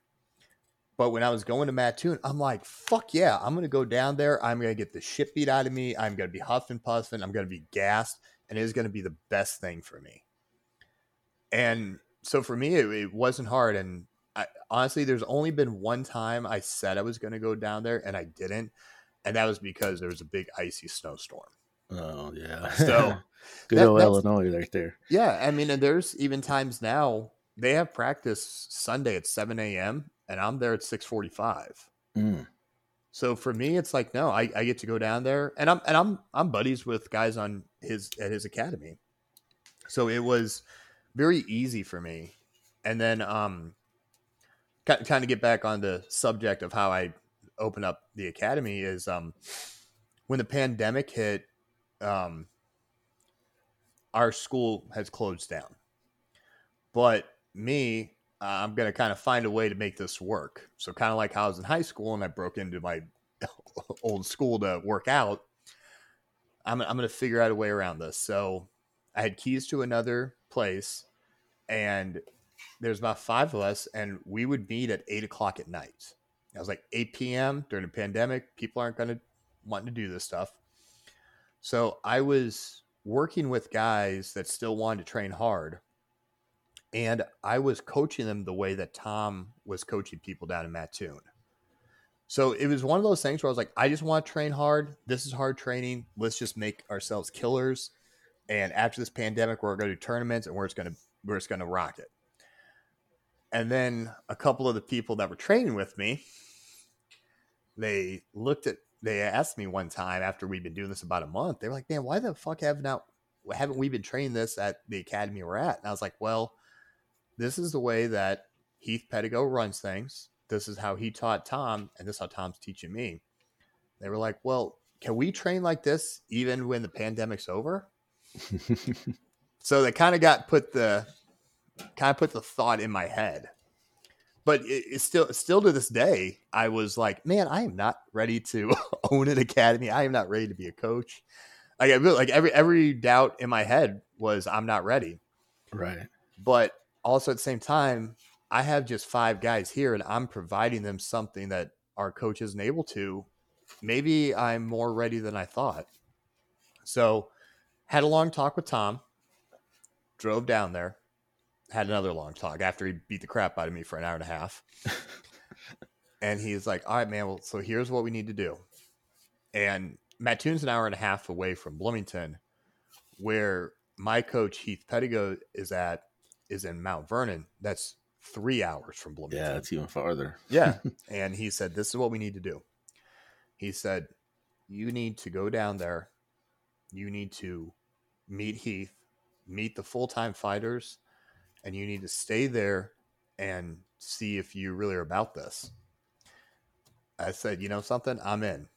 But when I was going to Mattoon, I'm like, fuck yeah, I'm gonna go down there. I'm gonna get the shit beat out of me. I'm gonna be huffing puffing. I'm gonna be gassed, and it is gonna be the best thing for me. And so for me, it, it wasn't hard. And I, honestly, there's only been one time I said I was gonna go down there, and I didn't, and that was because there was a big icy snowstorm. Oh yeah. So good that, old Illinois right there. Yeah, I mean, and there's even times now they have practice Sunday at seven a.m. and I'm there at six forty-five. Mm. So for me, it's like no, I, I get to go down there, and I'm and I'm I'm buddies with guys on his at his academy. So it was very easy for me. And then um, kind of get back on the subject of how I open up the academy is um, when the pandemic hit um, our school has closed down. But me, uh, I'm going to kind of find a way to make this work. So, kind of like how I was in high school and I broke into my old school to work out, I'm, I'm going to figure out a way around this. So, I had keys to another place, and there's about five of us, and we would meet at eight o'clock at night. I was like 8 p.m. during the pandemic. People aren't going to want to do this stuff. So I was working with guys that still wanted to train hard. And I was coaching them the way that Tom was coaching people down in Mattoon. So it was one of those things where I was like, I just want to train hard. This is hard training. Let's just make ourselves killers. And after this pandemic, we're going to do tournaments and we're just going to we're just going to rock it. And then a couple of the people that were training with me, they looked at they asked me one time after we'd been doing this about a month. They were like, "Man, why the fuck haven't haven't we been training this at the academy we're at?" And I was like, "Well, this is the way that Heath Pedigo runs things. This is how he taught Tom, and this is how Tom's teaching me." They were like, "Well, can we train like this even when the pandemic's over?" so they kind of got put the kind of put the thought in my head but it's still still to this day i was like man i am not ready to own an academy. I am not ready to be a coach. Like I like every every doubt in my head was i'm not ready. Right. But also at the same time i have just five guys here and i'm providing them something that our coach isn't able to. Maybe i'm more ready than i thought. So had a long talk with tom drove down there had another long talk after he beat the crap out of me for an hour and a half. and he's like, All right, man, well, so here's what we need to do. And Mattoon's an hour and a half away from Bloomington, where my coach Heath Pedigo is at is in Mount Vernon. That's three hours from Bloomington. Yeah, it's even farther. yeah. And he said, This is what we need to do. He said, You need to go down there. You need to meet Heath, meet the full time fighters, and you need to stay there and see if you really are about this. I said, you know something, I'm in.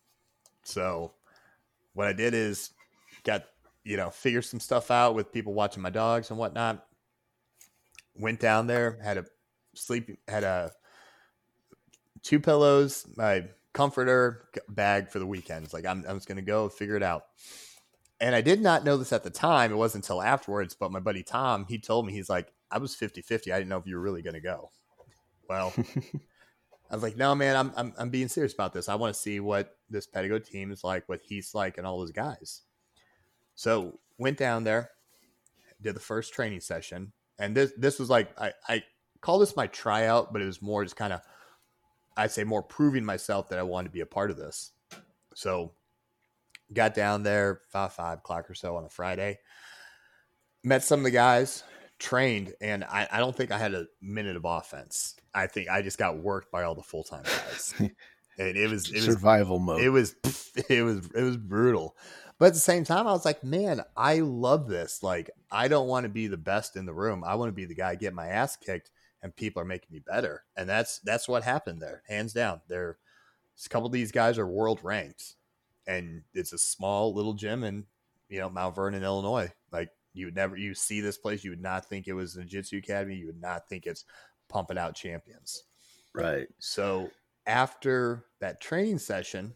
So what I did is got, you know, figure some stuff out with people watching my dogs and whatnot. Went down there, had a sleep, had a two pillows, my comforter bag for the weekend. It's like I'm, I'm just gonna go figure it out. And I did not know this at the time. It wasn't until afterwards, but my buddy Tom, he told me, he's like, I was 50 50. I didn't know if you were really going to go. Well, I was like, no, man, I'm, I'm, I'm being serious about this. I want to see what this Pedigo team is like, what he's like, and all those guys. So went down there, did the first training session. And this, this was like, I, I call this my tryout, but it was more just kind of, I'd say more proving myself that I wanted to be a part of this. So got down there five, five o'clock or so on a Friday, met some of the guys, trained, and I, I don't think I had a minute of offense. I think I just got worked by all the full time guys. and it was it survival was, mode. It was it was it was brutal. But at the same time, I was like, man, I love this. Like, I don't want to be the best in the room. I want to be the guy get my ass kicked, and people are making me better. And that's that's what happened there, hands down. There, a couple of these guys are world ranked, and it's a small little gym in you know Mount Vernon, Illinois. Like you would never you see this place, you would not think it was the Jiu-Jitsu Academy. You would not think it's pumping out champions. Right. So after that training session,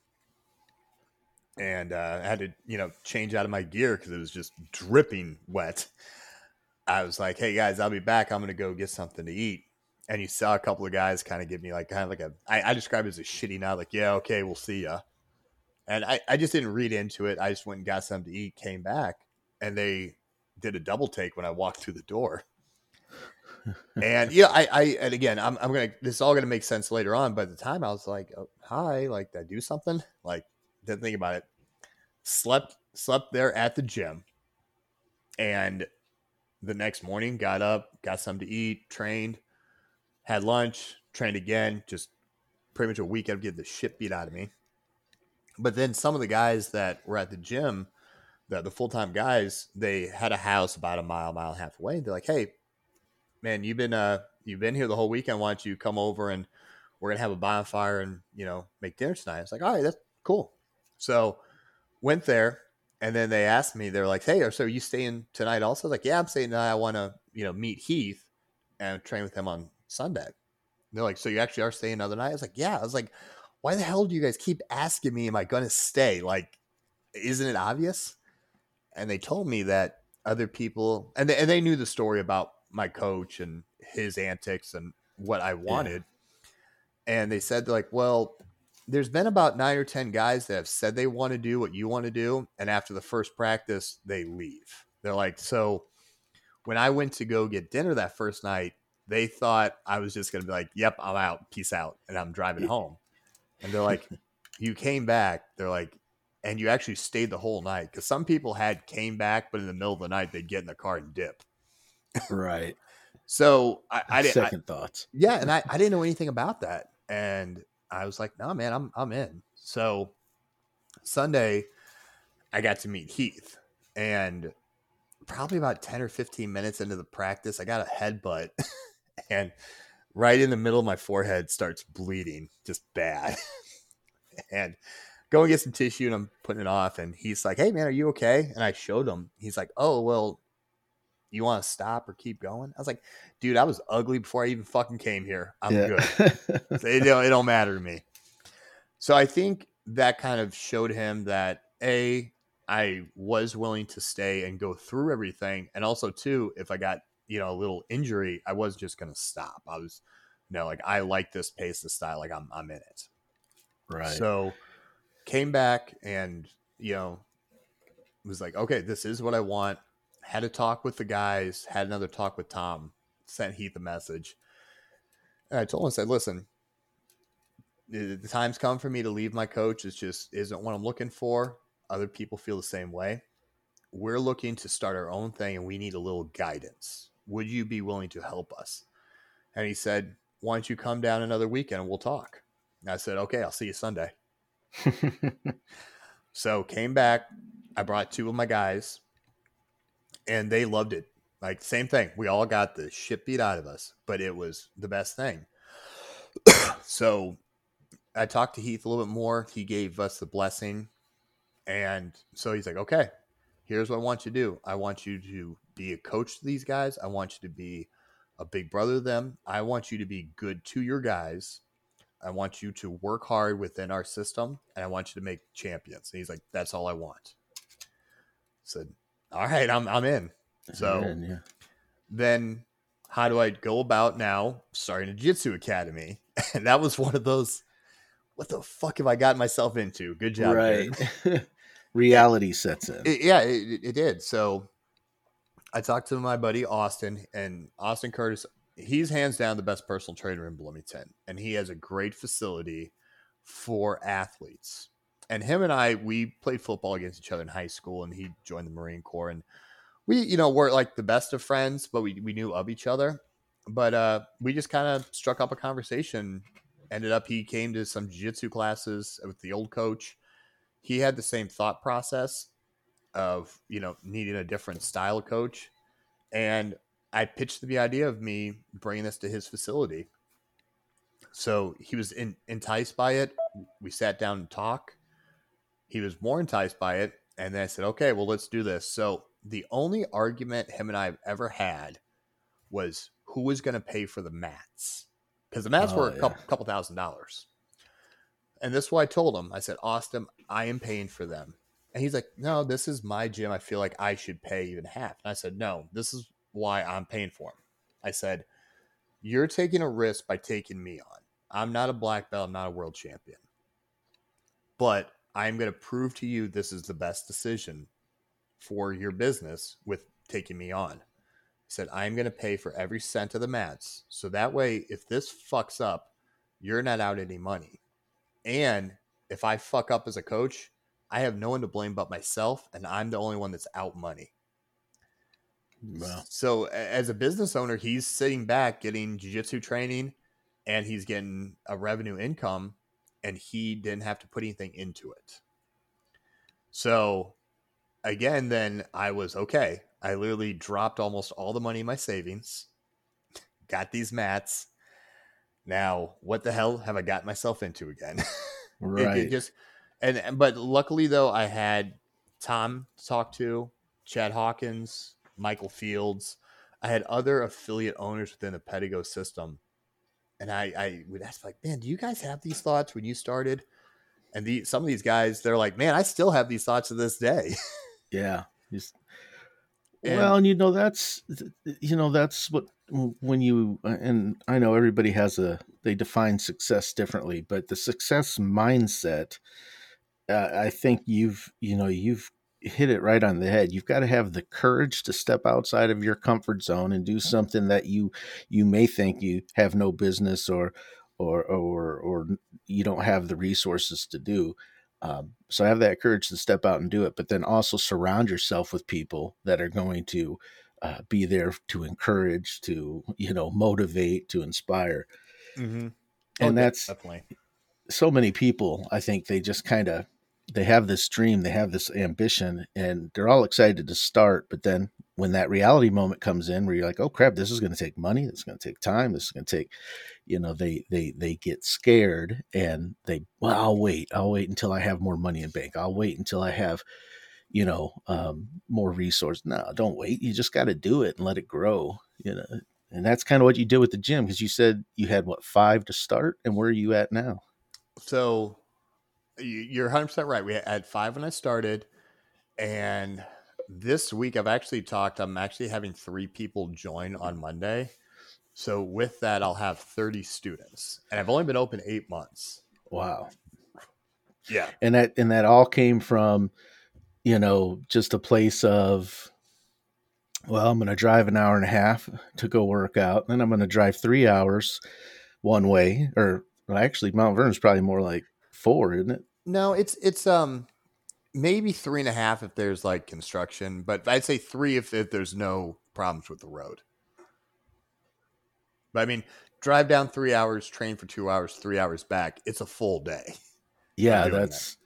and uh, I had to you know change out of my gear because it was just dripping wet. I was like, "Hey guys, I'll be back. I'm gonna go get something to eat." And you saw a couple of guys kind of give me like kind of like a I, I describe it as a shitty nod, like, "Yeah, okay, we'll see ya." And I, I just didn't read into it. I just went and got something to eat, came back, and they did a double take when I walked through the door. and yeah, I, I, and again, I'm, I'm gonna. This is all gonna make sense later on. At the time, I was like, oh, "Hi, like, did I do something?" Like, didn't think about it. Slept, slept there at the gym, and the next morning, got up, got something to eat, trained, had lunch, trained again. Just pretty much a weekend, to get the shit beat out of me. But then some of the guys that were at the gym the, the full time guys, they had a house about a mile, mile and a half away. They're like, "Hey, man, you've been uh you've been here the whole weekend. Why don't you come over and we're gonna have a bonfire and you know make dinner tonight?" It's like, "All right, that's cool." So went there, and then they asked me, they're like, "Hey, so are you staying tonight?" Also, I was like, "Yeah, I'm staying tonight. I want to you know meet Heath and train with him on Sunday." And they're like, "So you actually are staying another night?" I was like, "Yeah." I was like, "Why the hell do you guys keep asking me? Am I gonna stay? Like, isn't it obvious?" And they told me that other people and they, and they knew the story about my coach and his antics and what I wanted. Yeah. And they said like, well, there's been about 9 or 10 guys that have said they want to do what you want to do and after the first practice they leave. They're like, so when I went to go get dinner that first night, they thought I was just going to be like, "Yep, I'm out. Peace out." And I'm driving home. And they're like, you came back. They're like, and you actually stayed the whole night because some people had came back, but in the middle of the night they'd get in the car and dip. Right. So I, I didn't. Second thoughts. Yeah, and I, I didn't know anything about that, and I was like, no, man, I'm I'm in. So Sunday, I got to meet Heath, and probably about ten or fifteen minutes into the practice, I got a headbutt, and right in the middle of my forehead starts bleeding, just bad, and go and get some tissue, and I'm putting it off, and he's like, hey man, are you okay? And I showed him. He's like, oh well, you want to stop or keep going? I was like, dude, I was ugly before I even fucking came here. I'm Yeah. good. it, don't, it don't matter to me. So I think that kind of showed him that A, I was willing to stay and go through everything. And also, two, if I got, you know, a little injury, I was just going to stop. I was, you know, like, I like this pace, this style. Like, I'm, I'm in it. right. So came back and, you know, was like, okay, this is what I want. Had a talk with the guys, had another talk with Tom, sent Heath a message. And I told him, I said, listen, the, time's come for me to leave my coach. It's just isn't what I'm looking for. Other people feel the same way. We're looking to start our own thing and we need a little guidance. Would you be willing to help us? And he said, why don't you come down another weekend and we'll talk? And I said, okay, I'll see you Sunday. So came back. I brought two of my guys, and they loved it. Like same thing. We all got the shit beat out of us, but it was the best thing. so I talked to Heath a little bit more. He gave us the blessing, and so he's like, "Okay, here's what I want you to do. I want you to be a coach to these guys. I want you to be a big brother to them. I want you to be good to your guys." I want you to work hard within our system and I want you to make champions. And he's like, That's all I want. said, All right, I'm I'm in. So Man, yeah. then how do I go about now starting a jiu-jitsu academy? And that was one of those, what the fuck have I gotten myself into? Good job. right. Reality sets in. It- yeah, it- it did. So I talked to my buddy Austin, and Austin Curtis, he's hands down the best personal trainer in Bloomington, and he has a great facility for athletes. And him and I, we played football against each other in high school, and he joined the Marine Corps, and we, you know, weren't like the best of friends, but we we knew of each other. But uh, we just kind of struck up a conversation. Ended up, he came to some jiu-jitsu classes with the old coach. He had the same thought process of you know needing a different style coach and i pitched the idea of me bringing this to his facility. So he was in, enticed by it. We sat down and talked he was more enticed by it. And then i said okay well let's do this. So the only argument him and i have ever had was who was going to pay for the mats? Because the mats Oh, were a yeah. couple, couple thousand dollars. And this is what i told him. I said austin i am paying for them. And he's like, No, this is my gym. I feel like I should pay even half. And I said, No, this is why I'm paying for them. I said, You're taking a risk by taking me on. I'm not a black belt, I'm not a world champion. But I'm going to prove to you this is the best decision for your business with taking me on. He said, I'm going to pay for every cent of the mats. So that way, if this fucks up, you're not out any money. And if I fuck up as a coach, I have no one to blame but myself, and I'm the only one that's out money. Wow. So, as a business owner, he's sitting back getting jujitsu training, and he's getting a revenue income, and he didn't have to put anything into it. So, again, then I was okay. I literally dropped almost all the money in my savings, got these mats. Now, what the hell have I got myself into again? Right. It, just and and- but luckily though I had Tom to talk to, Chad Hawkins, Michael Fields. I had other affiliate owners within the Pedigo system, and I I would ask like, man, do you guys have these thoughts when you started? And the some of these guys, they're like, man, I still have these thoughts to this day. Yeah. Just- And- well, and you know that's you know that's what when you and I know everybody has a they define success differently, but the success mindset, uh, I think you've you know you've hit it right on the head. You've got to have the courage to step outside of your comfort zone and do something that you you may think you have no business or or or or you don't have the resources to do. Um, so have that courage to step out and do it, but then also surround yourself with people that are going to uh, be there to encourage, to you know, motivate, to inspire. Mm-hmm. Oh, and that's definitely so many people. I think they just kind of they have this dream, they have this ambition, and they're all excited to start. But then when that reality moment comes in, where you're like, "Oh crap, this is going to take money. This is going to take time. This is going to take," you know, they they they get scared and they, well, I'll wait. I'll wait until I have more money in bank. I'll wait until I have, you know, um, more resource. No, don't wait. You just got to do it and let it grow. You know, and that's kind of what you did with the gym because you said you had what five to start, and where are you at now? So you're 100% right. We had five when I started. And this week, I've actually talked, I'm actually having three people join on Monday. So with that, I'll have 30 students. And I've only been open eight months. Wow. Yeah. And that, and that all came from, you know, just a place of, well, I'm going to drive an hour and a half to go work out. Then I'm going to drive three hours one way, or well, actually, Mount Vernon's probably more like four, isn't it? No, it's it's um maybe three and a half if there's like construction, but I'd say three if, if there's no problems with the road. But I mean, drive down three hours, train for two hours, three hours back. It's a full day. Yeah, that's that.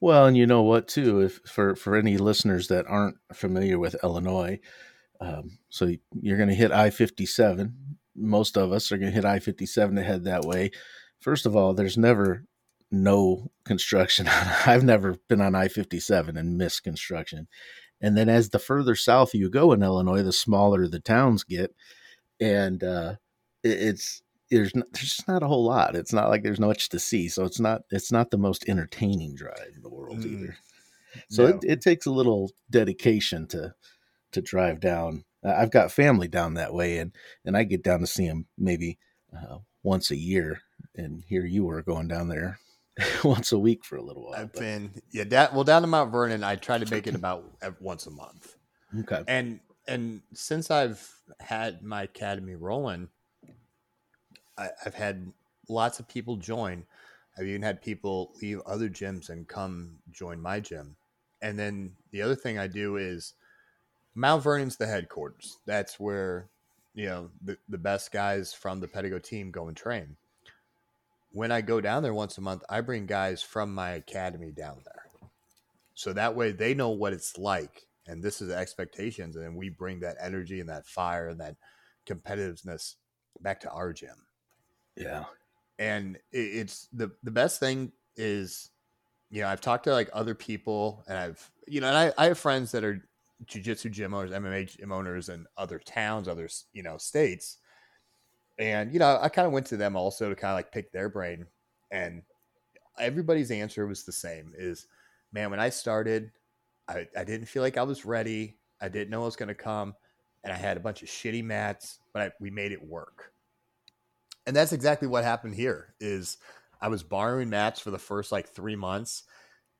well, and you know what too, if for for any listeners that aren't familiar with Illinois, um, so you're going to hit I fifty seven. Most of us are going to hit I fifty seven to head that way. First of all, there's never no construction. I've never been on I 57 and missed construction. And then as the further south you go in Illinois, the smaller the towns get. And uh, it, it's, there's not, there's just not a whole lot. It's not like there's much to see. So it's not, it's not the most entertaining drive in the world mm. either. So no. it, it takes a little dedication to, to drive down. I've got family down that way and, and I get down to see them maybe uh, once a year. And here you were going down there once a week for a little while. I've but. been yeah, that well down to Mount Vernon. I try to make it about once a month. Okay, and and since I've had my academy rolling, I, I've had lots of people join. I've even had people leave other gyms and come join my gym. And then the other thing I do is Mount Vernon's the headquarters. That's where you know the, the best guys from the Pedigo team go and train when I go down there once a month, I bring guys from my academy down there. So that way they know what it's like. And this is the expectations. And we bring that energy and that fire and that competitiveness back to our gym. Yeah. And it's the, the best thing is, you know, I've talked to like other people and I've, you know, and I, I have friends that are jujitsu gym owners, MMA gym owners in other towns, other, you know, states and, you know, I kind of went to them also to kind of like pick their brain. And everybody's answer was the same is, man, when I started, I, I didn't feel like I was ready. I didn't know it was going to come. And I had a bunch of shitty mats, but I, we made it work. And that's exactly what happened here is I was borrowing mats for the first like three months.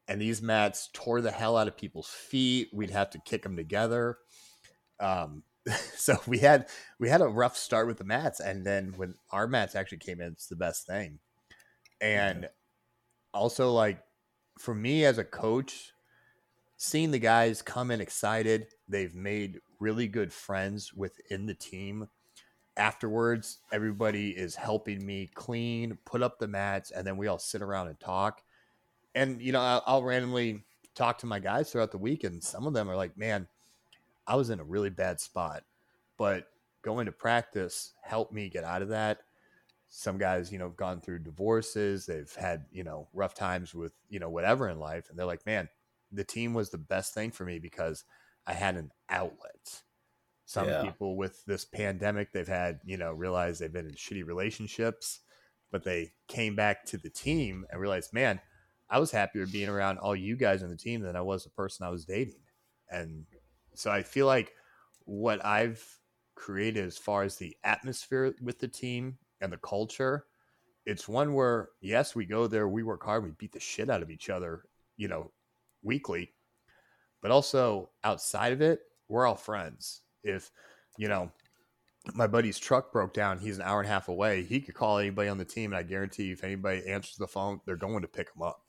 And these mats tore the hell out of people's feet. We'd have to kick them together. Um, so we had we had a rough start with the mats, and then when our mats actually came in, it's the best thing. And mm-hmm. also, like for me as a coach, seeing the guys come in excited, they've made really good friends within the team. Afterwards, everybody is helping me clean, put up the mats, and then we all sit around and talk. And you know, I'll, I'll randomly talk to my guys throughout the week, and some of them are like, "Man." I was in a really bad spot, but going to practice helped me get out of that. Some guys, you know, have gone through divorces, they've had, you know, rough times with, you know, whatever in life. And they're like, man, the team was the best thing for me because I had an outlet. Some yeah. people with this pandemic, they've had, you know, realized they've been in shitty relationships, but they came back to the team and realized, man, I was happier being around all you guys on the team than I was the person I was dating. And so I feel like what I've created as far as the atmosphere with the team and the culture, it's one where yes, we go there, we work hard, we beat the shit out of each other, you know, weekly, but also outside of it, we're all friends. If you know, my buddy's truck broke down. He's an hour and a half away. He could call anybody on the team, and I guarantee you, if anybody answers the phone, they're going to pick him up.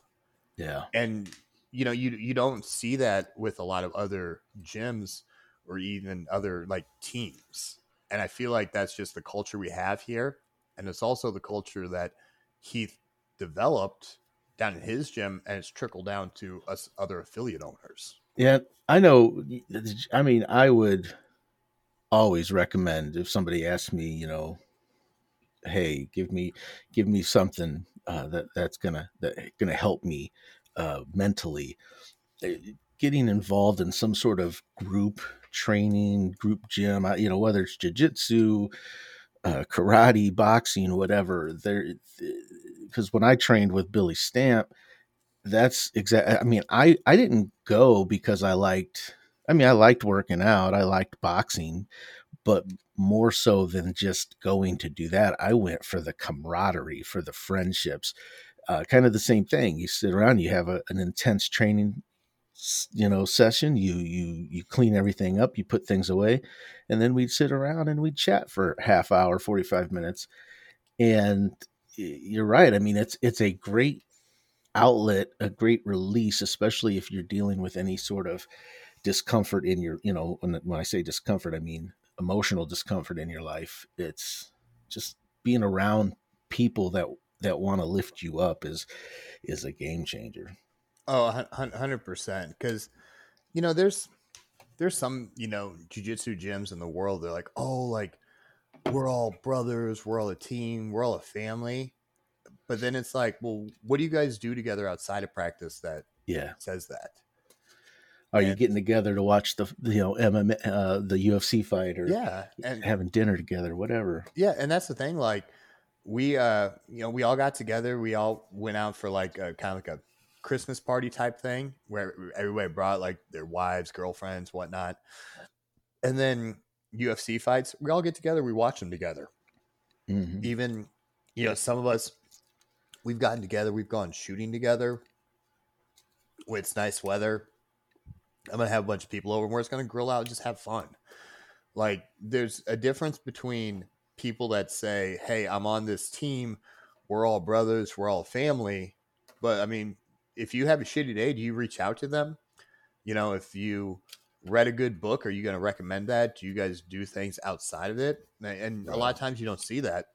Yeah. And you know, you you don't see that with a lot of other gyms or even other like teams. And I feel like that's just the culture we have here, and it's also the culture that Heath developed down in his gym, and it's trickled down to us other affiliate owners. Yeah, I know. I mean, I would always recommend if somebody asks me, you know, hey, give me give me something uh, that that's gonna that gonna help me uh, mentally. Eh, getting involved in some sort of group training, group gym, you know, whether it's jujitsu, uh, karate, boxing, whatever. There, because when I trained with Billy Stamp, that's exactly. I mean, I I didn't go because I liked I mean, I liked working out, I liked boxing, but more so than just going to do that, I went for the camaraderie, for the friendships. Uh, kind of the same thing. You sit around, you have a, an intense training, you know, session. You you you clean everything up, you put things away, and then we'd sit around and we'd chat for half hour, forty five minutes. And you're right. I mean, it's it's a great outlet, a great release, especially if you're dealing with any sort of discomfort in your you know when, when i say discomfort i mean emotional discomfort in your life it's just being around people that that want to lift you up is is a game changer oh 100% because you know there's there's some you know jiu-jitsu gyms in the world they're like oh like we're all brothers we're all a team we're all a family but then it's like well what do you guys do together outside of practice that yeah says that are you getting together to watch the you know MMA, uh, the UFC fight or yeah, and having dinner together, whatever? Yeah, and that's the thing. Like we, uh, you know, we all got together. We all went out for like a kind of like a Christmas party type thing where everybody brought like their wives, girlfriends, whatnot, and then UFC fights. We all get together. We watch them together. Mm-hmm. Even you know, some of us we've gotten together. We've gone shooting together. When it's nice weather I'm gonna have a bunch of people over. We're just gonna grill out and just have fun. Like there's a difference between people that say, "Hey, I'm on this team. We're all brothers. We're all family." But I mean, if you have a shitty day, do you reach out to them? You know, if you read a good book, are you going to recommend that? Do you guys do things outside of it? And right. a lot of times you don't see that.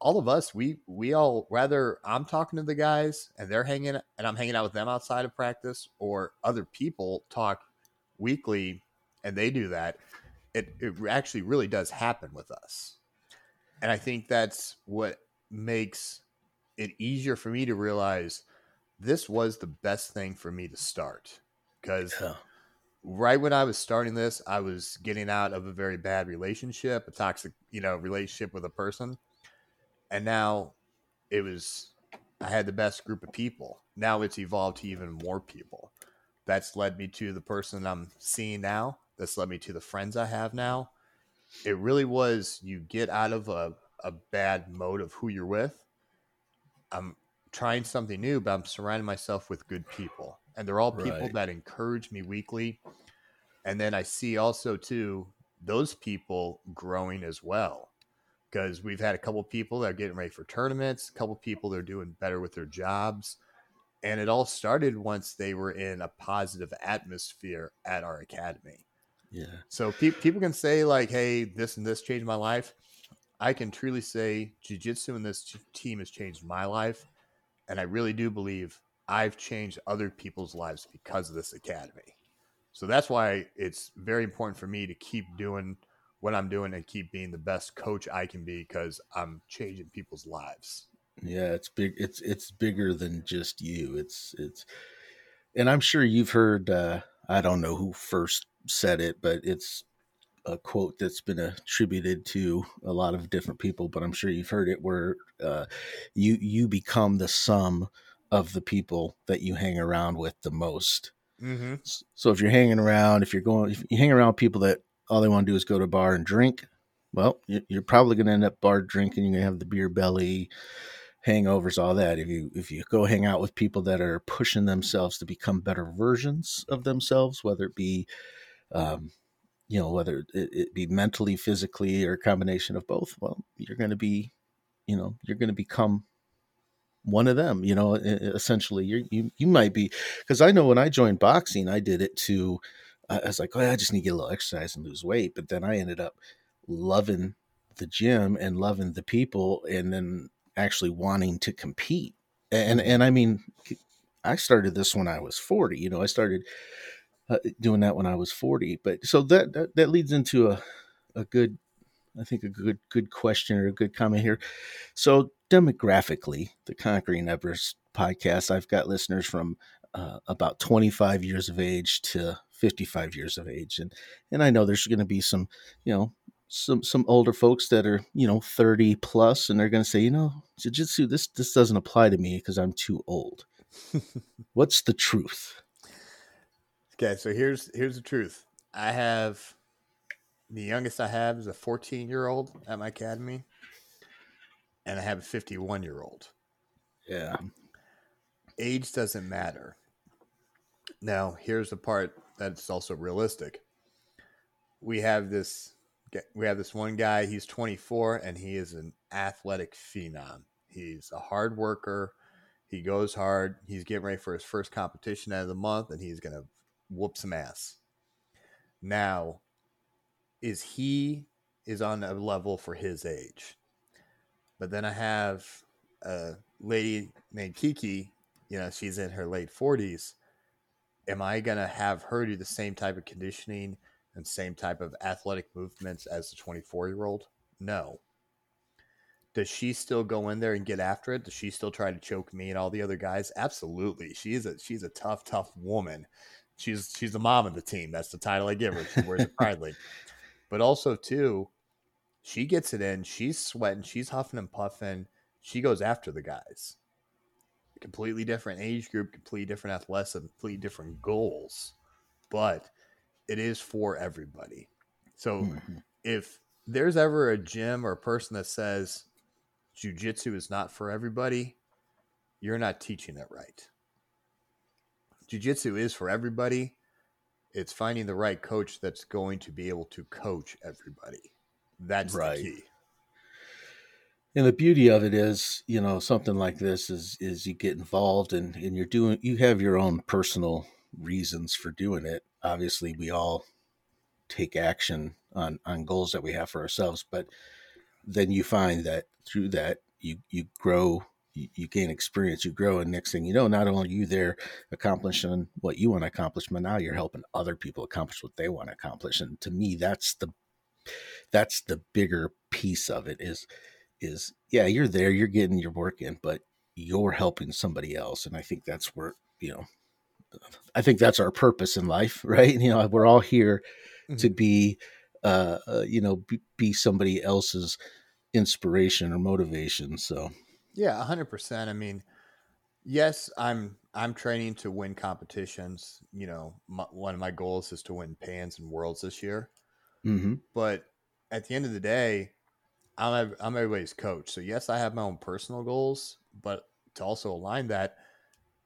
All of us, we we all rather I'm talking to the guys and they're hanging and I'm hanging out with them outside of practice, or other people talk weekly and they do that, it, it actually really does happen with us. And I think that's what makes it easier for me to realize this was the best thing for me to start. Because yeah. right when I was starting this, I was getting out of a very bad relationship, a toxic, you know, relationship with a person. And now it was I had the best group of people. Now it's evolved to even more people that's led me to the person I'm seeing now. That's led me to the friends I have now. It really was you get out of a, a bad mode of who you're with. I'm trying something new, but I'm surrounding myself with good people. And they're all people right. that encourage me weekly. And then I see also too those people growing as well. Because we've had a couple people that are getting ready for tournaments, a couple people that are doing better with their jobs and it all started once they were in a positive atmosphere at our academy. Yeah. So pe- people can say like, "Hey, this and this changed my life." I can truly say jiu-jitsu and this team has changed my life, and I really do believe I've changed other people's lives because of this academy. So that's why it's very important for me to keep doing what I'm doing and keep being the best coach I can be because I'm changing people's lives. Yeah, it's big. It's it's bigger than just you. It's it's, and I'm sure you've heard. Uh, I don't know who first said it, but it's a quote that's been attributed to a lot of different people. But I'm sure you've heard it, where uh, you you become the sum of the people that you hang around with the most. Mm-hmm. So if you're hanging around, if you're going, if you hang around people that all they want to do is go to a bar and drink, well, you're probably going to end up bar drinking. You're going to have the beer belly hangovers, all that. If you if you go hang out with people that are pushing themselves to become better versions of themselves, whether it be um, you know, whether it, it be mentally, physically, or a combination of both, well, you're going to be, you know, you're going to become one of them you know essentially. You you you might be because i know when i joined boxing i did it to i was like oh i just need to get a little exercise and lose weight but then i ended up loving the gym and loving the people and then actually wanting to compete. And and i mean i started this when i was 40 you know i started uh, doing that when i was 40 but so that that, that leads into a a good I think a good good question or a good comment here. So demographically, the Conquering Everest podcast, I've got listeners from uh, about 25 years of age to 55 years of age, and and I know there's going to be some, you know, some some older folks that are you know 30 plus, and they're going to say, you know, jiu-jitsu this this doesn't apply to me because I'm too old. What's the truth? Okay, so here's here's the truth. I have the youngest I have is a 14 year old at my academy, and I have a 51 year old. Yeah. Age doesn't matter. Now, here's the part that's also realistic. We have this we have this one guy, he's 24 and he is an athletic phenom. He's a hard worker. He goes hard. He's getting ready for his first competition out of the month and he's going to whoop some ass. Now, is he is on a level for his age. But then I have a lady named Kiki, you know, she's in her late 40s. Am I going to have her do the same type of conditioning and same type of athletic movements as the 24 year old? No. Does she still go in there and get after it? Does she still try to choke me and all the other guys? Absolutely. She's a she's a tough, tough woman. She's she's the mom of the team. That's the title I give her. She wears it proudly. But also too, she gets it in. She's sweating. She's huffing and puffing. She goes after the guys. Completely different age group, completely different athleticism, completely different goals. But it is for everybody. So mm-hmm. if there's ever a gym or a person that says jujitsu is not for everybody, you're not teaching it right. Jiu-jitsu is for everybody it's finding the right coach that's going to be able to coach everybody. That's right. the key. And the beauty of it is, you know, something like this is is you get involved and and you're doing you have your own personal reasons for doing it. Obviously, we all take action on on goals that we have for ourselves, but then you find that through that you you grow you, you gain experience, you grow, and next thing you know, not only are you there accomplishing what you want to accomplish, but now you're helping other people accomplish what they want to accomplish. And to me, that's the that's the bigger piece of it is is yeah, you're there, you're getting your work in, but you're helping somebody else. And I think that's where, you know, I think that's our purpose in life, right? You know, we're all here mm-hmm. to be, uh, uh, you know, be, be, somebody else's inspiration or motivation. So, yeah, hundred percent. I mean, yes, I'm I'm training to win competitions. You know, my, one of my goals is to win pans and worlds this year. Mm-hmm. But at the end of the day, I'm I'm everybody's coach. So yes, I have my own personal goals, but to also align that,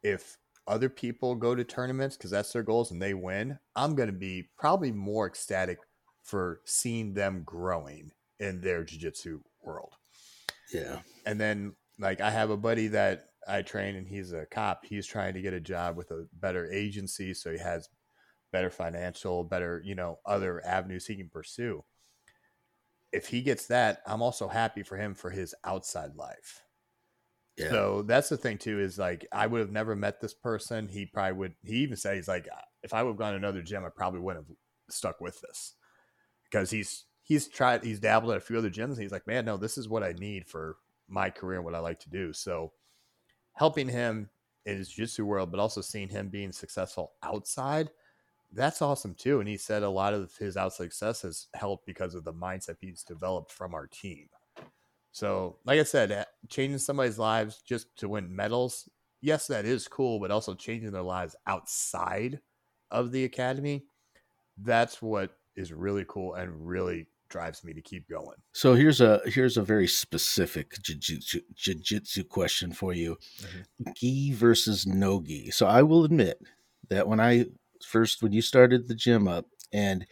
if other people go to tournaments because that's their goals and they win, I'm going to be probably more ecstatic for seeing them growing in their jiu-jitsu world. Yeah. And then like I have a buddy that I train and he's a cop. He's trying to get a job with a better agency so he has better financial, better, you know, other avenues he can pursue. If he gets that, I'm also happy for him for his outside life. Yeah. So that's the thing too is like I would have never met this person. He probably would. He even said he's like, if I would have gone to another gym, I probably wouldn't have stuck with this because he's he's tried he's dabbled at a few other gyms. he's like, man, no, this is what I need for my career and what I like to do. So helping him in his jiu-jitsu world, but also seeing him being successful outside, that's awesome too. And he said a lot of his outside success has helped because of the mindset he's developed from our team. So, like I said, changing somebody's lives just to win medals, yes, that is cool, but also changing their lives outside of the academy, that's what is really cool and really drives me to keep going. So here's a here's a very specific jiu-jitsu, jiu-jitsu question for you. Mm-hmm. Gi versus no gi. So I will admit that when I first when you started the gym up and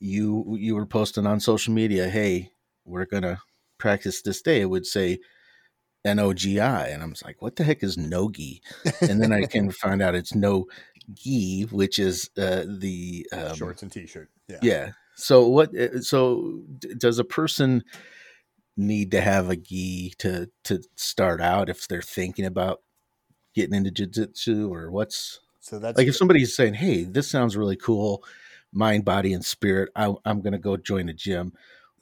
you you were posting on social media, hey, we're gonna practice this day, it would say N-O-G-I. And I'm like, what the heck is Nogi? And then I can find out it's no gi, which is uh, the um, shorts and t-shirt. Yeah. Yeah. So what? Uh, so does a person need to have a gi to to start out if they're thinking about getting into jiu-jitsu or what's so that's like if somebody's saying hey this sounds really cool mind body and spirit I, i'm going to go join a gym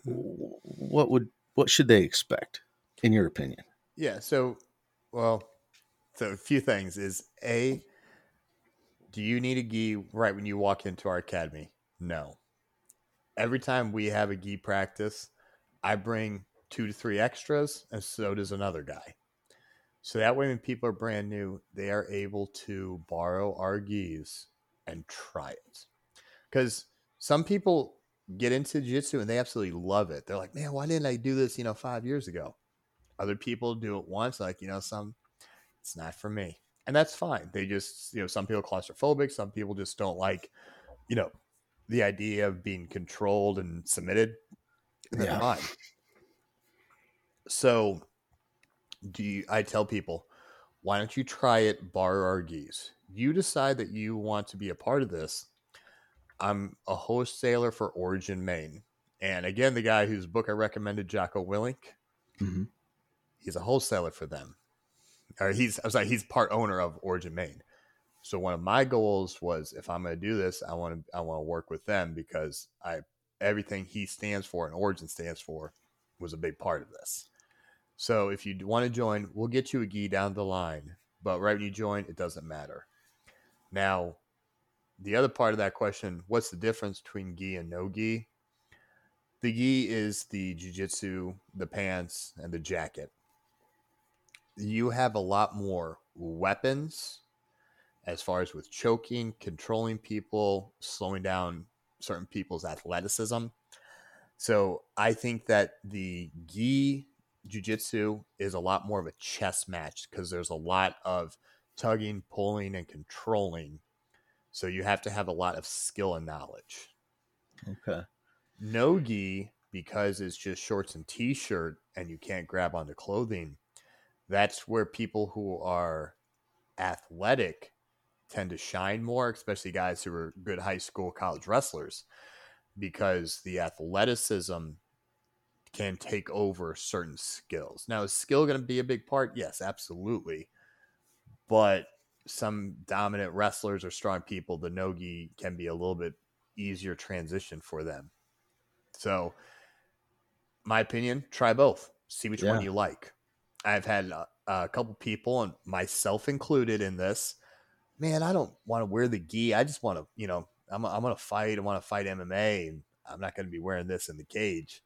what would what should they expect in your opinion? Yeah so well so a few things is a do you need a gi right when you walk into our academy? No every time we have a gi practice i bring two to three extras and so does another guy so that way when people are brand new they are able to borrow our gis and try it because some people get into jiu-jitsu and they absolutely love it. They're like, man, why didn't I do this, you know, five years ago? Other people do it once, like, you know, some it's not for me. And that's fine. They just, you know, some people claustrophobic, some people just don't like, you know, the idea of being controlled and submitted. And yeah. fine. So do you I tell people, why don't you try it, bar our geese? You decide that you want to be a part of this I'm a wholesaler for Origin Maine. And again, the guy whose book I recommended, Jocko Willink, mm-hmm. he's a wholesaler for them. Or he's, I was like, he's part owner of Origin Maine. So one of my goals was, if I'm going to do this, I want to, I want to work with them because I, everything he stands for and Origin stands for was a big part of this. So if you want to join, we'll get you a gi down the line. But right when you join, it doesn't matter. Now, the other part of that question what's the difference between gi and no gi the gi is the jiu-jitsu the pants and the jacket you have a lot more weapons as far as with choking controlling people slowing down certain people's athleticism so i think that the gi jiu-jitsu is a lot more of a chess match because there's a lot of tugging pulling and controlling so you have to have a lot of skill and knowledge. Okay. Nogi, because it's just shorts and t shirt and you can't grab onto clothing, that's where people who are athletic tend to shine more, especially guys who are good high school, college wrestlers, because the athleticism can take over certain skills. Now, is skill going to be a big part? Yes, absolutely. But some dominant wrestlers or strong people, the nogi can be a little bit easier transition for them. So, my opinion, try both. See which yeah. one you like. I've had a, a couple people, and myself included, in this. Man, I don't want to wear the gi. I just want to, you know, I'm, I'm going to fight. I want to fight MMA, and I'm not going to be wearing this in the cage.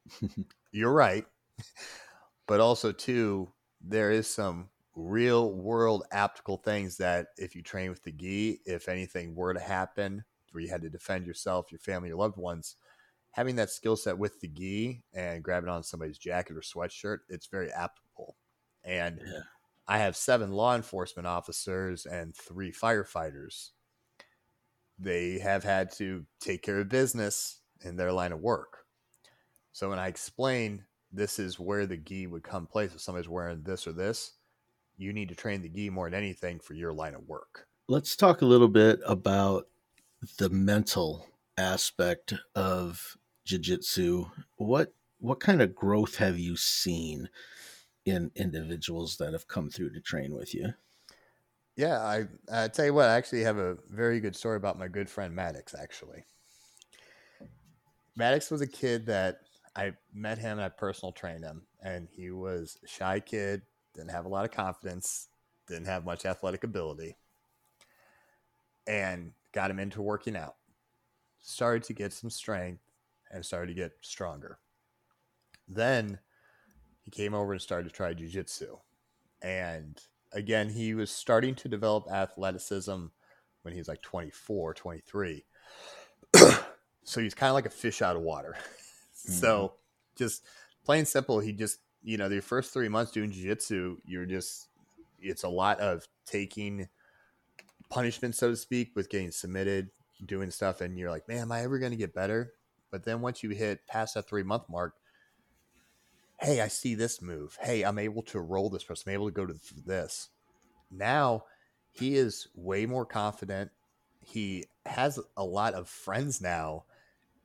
You're right, but also too, there is some real world applicable things that if you train with the gi, if anything were to happen where you had to defend yourself, your family, your loved ones, having that skill set with the gi and grabbing on somebody's jacket or sweatshirt, it's very applicable. And yeah. I have seven law enforcement officers and three firefighters. They have had to take care of business in their line of work. So when I explain this is where the gi would come place if somebody's wearing this or this, you need to train the gi more than anything for your line of work. Let's talk a little bit about the mental aspect of jiu-jitsu. What what kind of growth have you seen in individuals that have come through to train with you? Yeah, I I tell you what, I actually have a very good story about my good friend Maddox. Actually, Maddox was a kid that I met him and I personal trained him, and he was a shy kid, didn't have a lot of confidence, didn't have much athletic ability, and got him into working out. Started to get some strength and started to get stronger. Then he came over and started to try jujitsu. And again, he was starting to develop athleticism when he was like 24, 23. so he's kind of like a fish out of water. Mm-hmm. so just plain simple, he just you know, the first three months doing jiu-jitsu, you're just it's a lot of taking punishment, so to speak, with getting submitted, doing stuff and you're like, man, am I ever going to get better? But then once you hit past that three month mark, hey, I see this move. Hey, I'm able to roll this person. I'm able to go to this. Now he is way more confident. He has a lot of friends now.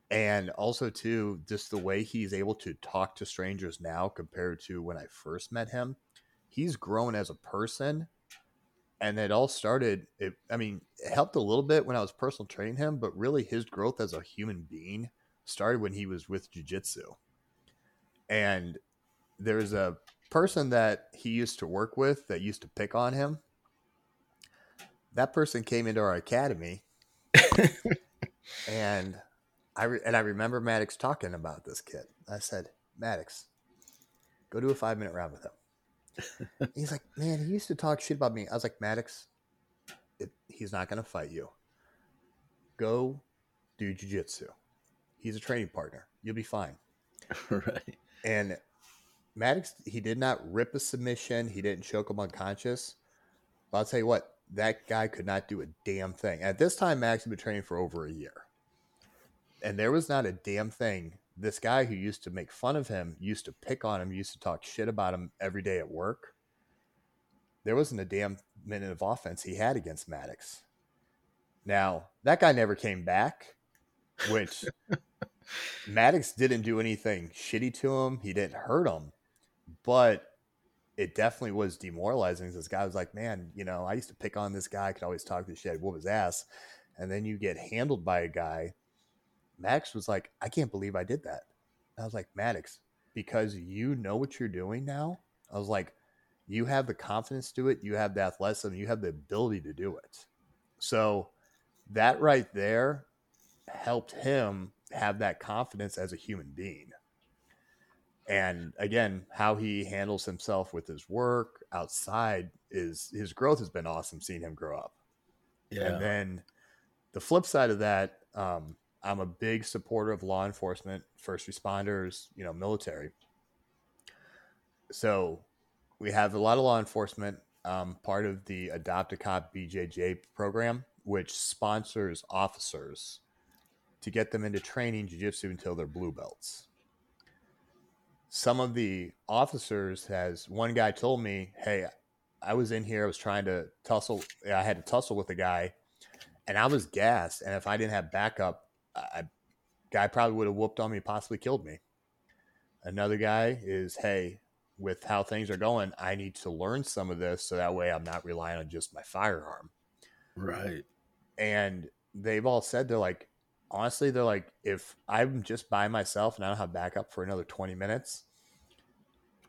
And also, too, just the way he's able to talk to strangers now compared to when I first met him, he's grown as a person. And it all started, it, I mean, it helped a little bit when I was personal training him, but really his growth as a human being started when he was with jujitsu. And there's a person that he used to work with that used to pick on him. That person came into our academy, and I re- and I remember Maddox talking about this kid. I said, Maddox, go do a five minute round with him. He's like, man, he used to talk shit about me. I was like, Maddox, it, he's not going to fight you. Go do jujitsu. He's a training partner. You'll be fine. right. And Maddox, he did not rip a submission. He didn't choke him unconscious. But I'll tell you what, that guy could not do a damn thing. At this time, Max had been training for over a year. And there was not a damn thing. This guy who used to make fun of him, used to pick on him, used to talk shit about him every day at work. There wasn't a damn minute of offense he had against Maddox. Now, that guy never came back, which Maddox didn't do anything shitty to him. He didn't hurt him but it definitely was demoralizing. This guy was like, man, you know, I used to pick on this guy, I could always talk to shit, whoop his ass. And then you get handled by a guy. Max was like, I can't believe I did that. I was like, Maddox, because you know what you're doing now. I was like, you have the confidence to it, you have the athleticism, you have the ability to do it. So that right there helped him have that confidence as a human being. And again how he handles himself with his work outside is his growth has been awesome seeing him grow up. Yeah. and then the flip side of that um, i'm a big supporter of law enforcement first responders you know military. So we have a lot of law enforcement. Um, part of the adopt a cop bjj program which sponsors officers to get them into training jiu-jitsu until they're blue belts some of the officers has one guy told me, "Hey, I was in here. I was trying to tussle. I had to tussle with a guy, and I was gassed. And if I didn't have backup, I, guy probably would have whooped on me, possibly killed me." Another guy is, "Hey, with how things are going, I need to learn some of this so that way I'm not relying on just my firearm." Right. And they've all said they're like, honestly, they're like, if I'm just by myself and I don't have backup for another 20 minutes,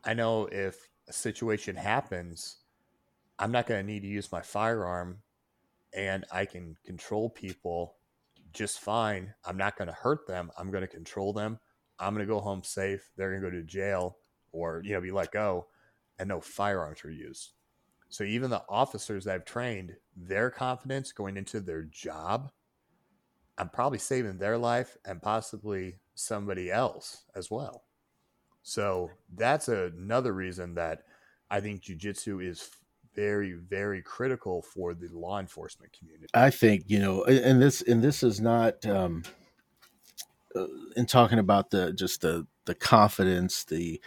I know if a situation happens, I'm not going to need to use my firearm and I can control people just fine. I'm not going to hurt them. I'm going to control them. I'm going to go home safe. They're going to go to jail or, you know, be let go and no firearms were used. So even the officers that I've trained, their confidence going into their job I'm probably saving their life and possibly somebody else as well. So that's another reason that I think jujitsu is very, very critical for the law enforcement community. I think you know, and this and this is not um, uh, in talking about the just the the confidence, the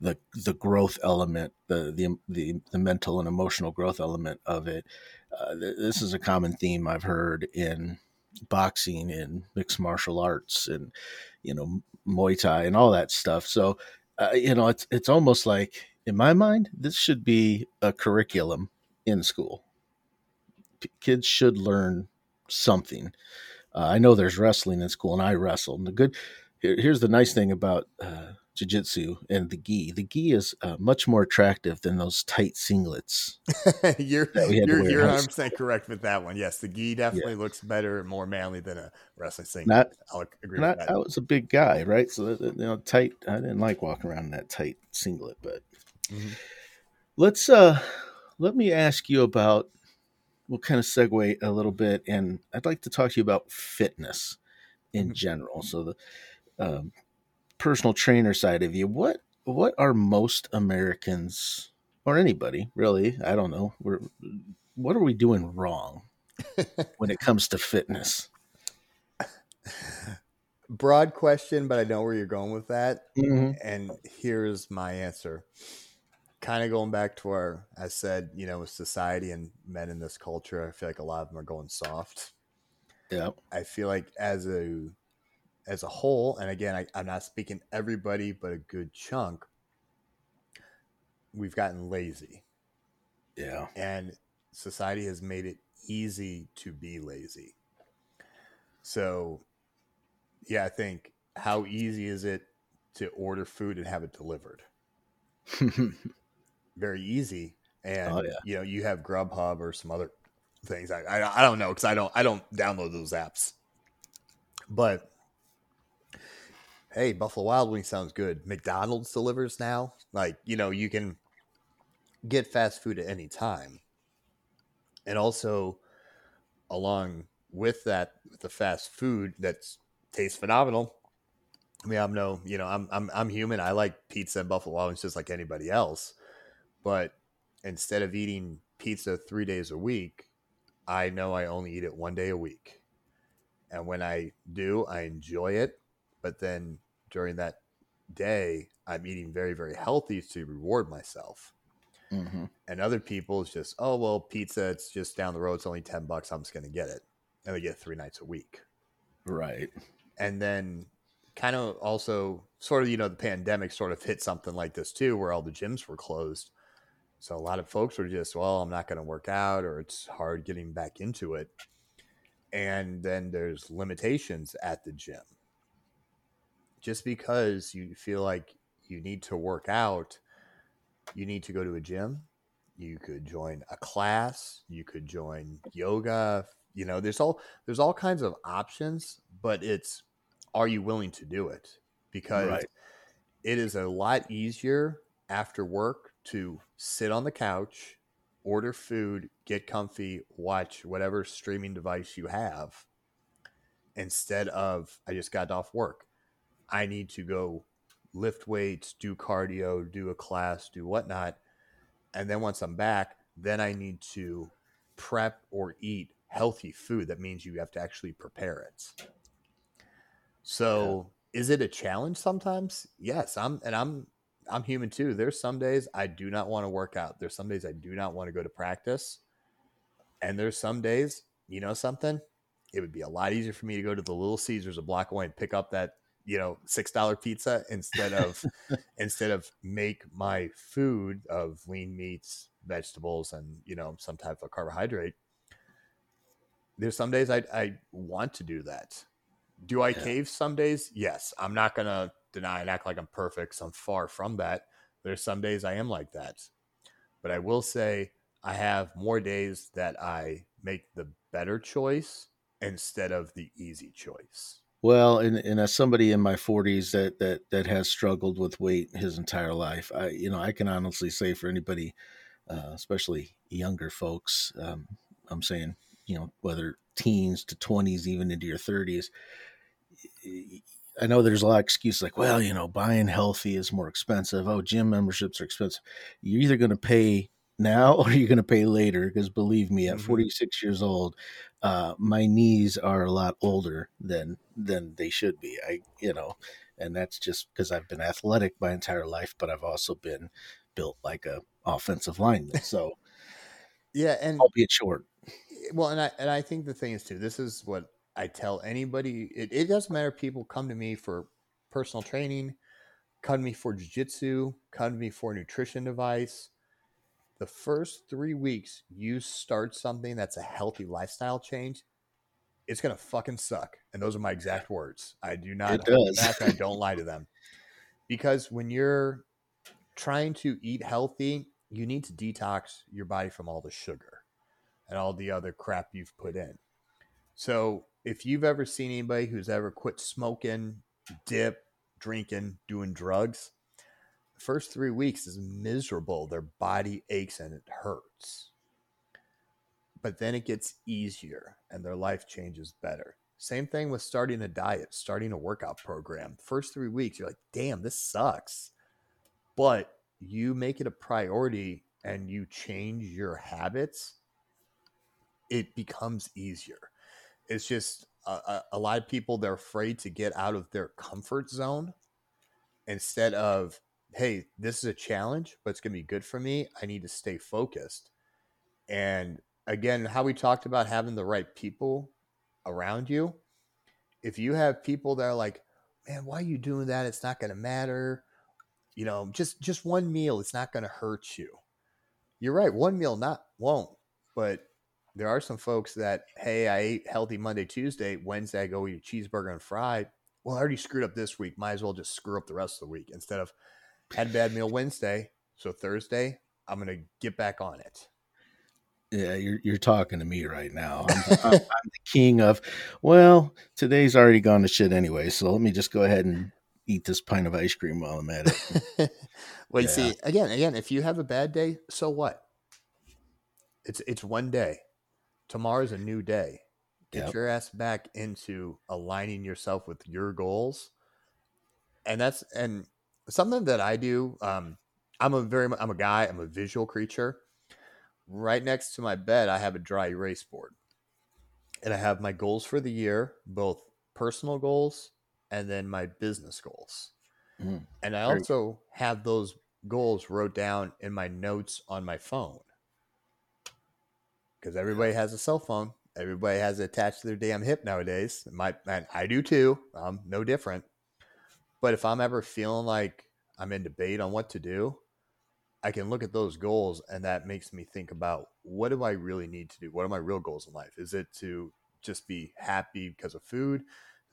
the the growth element, the the the, the mental and emotional growth element of it. Uh, this is a common theme I've heard in boxing and mixed martial arts and you know Muay Thai and all that stuff. So uh, you know it's it's almost like in my mind this should be a curriculum in school. P- kids should learn something. Uh, I know there's wrestling in school and I wrestle. And the good here, here's the nice thing about uh, jiu-jitsu and the gi. The gi is uh, much more attractive than those tight singlets you're you're, you're 100% correct with that one. Yes the gi definitely yeah. looks better and more manly than a wrestling singlet not, i'll agree not, with that. I was a big guy right? So you know tight i didn't like walking around in that tight singlet but mm-hmm. let's uh let me ask you about we'll kind of segue a little bit and i'd like to talk to you about fitness in mm-hmm. general. So the um, personal trainer side of you, what what are most Americans or anybody really? I don't know. We're what are we doing wrong when it comes to fitness? broad question, but I know where you're going with that. Mm-hmm. And here's my answer. Kind of going back to our, I said, you know, with society and men in this culture, I feel like a lot of them are going soft. Yeah. I feel like as a as a whole, and again, I, I'm not speaking everybody, but a good chunk, we've gotten lazy, Yeah. and society has made it easy to be lazy. So, yeah, I think how easy is it to order food and have it delivered? Very easy, and Oh, yeah. you know you have Grubhub or some other things. I I, I don't know because I don't I don't download those apps, but hey, Buffalo Wild Wings sounds good. McDonald's delivers now. Like, you know, you can get fast food at any time. And also along with that, the fast food that tastes phenomenal. I mean, I'm no, you know, I'm I'm I'm human. I like pizza and Buffalo Wild Wings just like anybody else. But instead of eating pizza three days a week, I know I only eat it one day a week. And when I do, I enjoy it. But then during that day, I'm eating very, very healthy to reward myself. hmm And other people, it's just, oh, well, pizza, it's just down the road. It's only 10 bucks. I'm just going to get it. And they get three nights a week. Right. And then kind of also sort of, you know, the pandemic sort of hit something like this too, where all the gyms were closed. So a lot of folks were just, well, I'm not going to work out or it's hard getting back into it. And then there's limitations at the gym. Just because you feel like you need to work out, you need to go to a gym. You could join a class, you could join yoga, you know, there's all there's all kinds of options, but it's are you willing to do it? Because Right. it is a lot easier after work to sit on the couch, order food, get comfy, watch whatever streaming device you have instead of I just got off work. I need to go lift weights, do cardio, do a class, do whatnot. And then once I'm back, then I need to prep or eat healthy food. That means you have to actually prepare it. So is it a challenge sometimes? Yes. I'm and I'm I'm human too. There's some days I do not want to work out. There's some days I do not want to go to practice. And there's some days, you know something? It would be a lot easier for me to go to the Little Caesars a block away and pick up that, you know, six dollar pizza instead of instead of make my food of lean meats, vegetables, and you know, some type of carbohydrate. There's some days I I want to do that. Do I Yeah. cave some days? Yes. I'm not gonna deny and act like I'm perfect. 'cause I'm far from that. There's some days I am like that. But I will say I have more days that I make the better choice instead of the easy choice. Well, and, and as somebody in my 40s that, that that has struggled with weight his entire life, I you know I can honestly say for anybody, uh, especially younger folks, um, I'm saying you know whether teens to 20s, even into your 30s. I know there's a lot of excuses like, well, you know, buying healthy is more expensive. Oh, gym memberships are expensive. You're either going to pay now or you're going to pay later. Because believe me, at Mhm. 46 years old, uh, my knees are a lot older than than they should be. I, you know, and that's just because I've been athletic my entire life, but I've also been built like a offensive lineman. So, Yeah, and i'll albeit short. well, and I and I think the thing is too. This is what I tell anybody. It, it doesn't matter. if People come to me for personal training, come to me for jujitsu, come to me for nutrition advice. The first three weeks, you start something that's a healthy lifestyle change. It's gonna fucking suck, and those are my exact words. I do not It does. back. I don't lie to them because when you're trying to eat healthy, you need to detox your body from all the sugar and all the other crap you've put in. So, if you've ever seen anybody who's ever quit smoking, dip, drinking, doing drugs, first three weeks is miserable. Their body aches and it hurts. But then it gets easier and their life changes better. Same thing with starting a diet, starting a workout program. First three weeks, you're like, damn, this sucks. But you make it a priority and you change your habits, it becomes easier. It's just a, lot of people they're afraid to get out of their comfort zone instead of hey this is a challenge but it's going to be good for me i need to stay focused. And again how we talked about having the right people around you if you have people that are like man why are you doing that? It's not going to matter. You know just just one meal it's not going to hurt you. You're right one meal not won't but there are some folks that hey i ate healthy monday tuesday wednesday i go eat a cheeseburger and fry. well i already screwed up this week might as well just screw up the rest of the week instead of had bad meal wednesday so thursday i'm to get back on it yeah, you're you're talking to me right now. I'm, I'm, I'm, the king of, well, today's already gone to shit anyway, so let me just go ahead and eat this pint of ice cream while I'm at it. well, you see, again, again, if you have a bad day, so what? It's it's one day. Tomorrow's a new day. Get yep. your ass back into aligning yourself with your goals, and that's and something that I do. Um, I'm a very I'm a guy. I'm a visual creature right next to my bed, I have a dry erase board. And I have my goals for the year, both personal goals and then my business goals. Mm, and I also have those goals wrote down in my notes on my phone. Because everybody has a cell phone. Everybody has it attached to their damn hip nowadays. My and I do too. I'm no different. But if I'm ever feeling like I'm in debate on what to do, I can look at those goals and that makes me think about what do I really need to do? What are my real goals in life? Is it to just be happy because of food?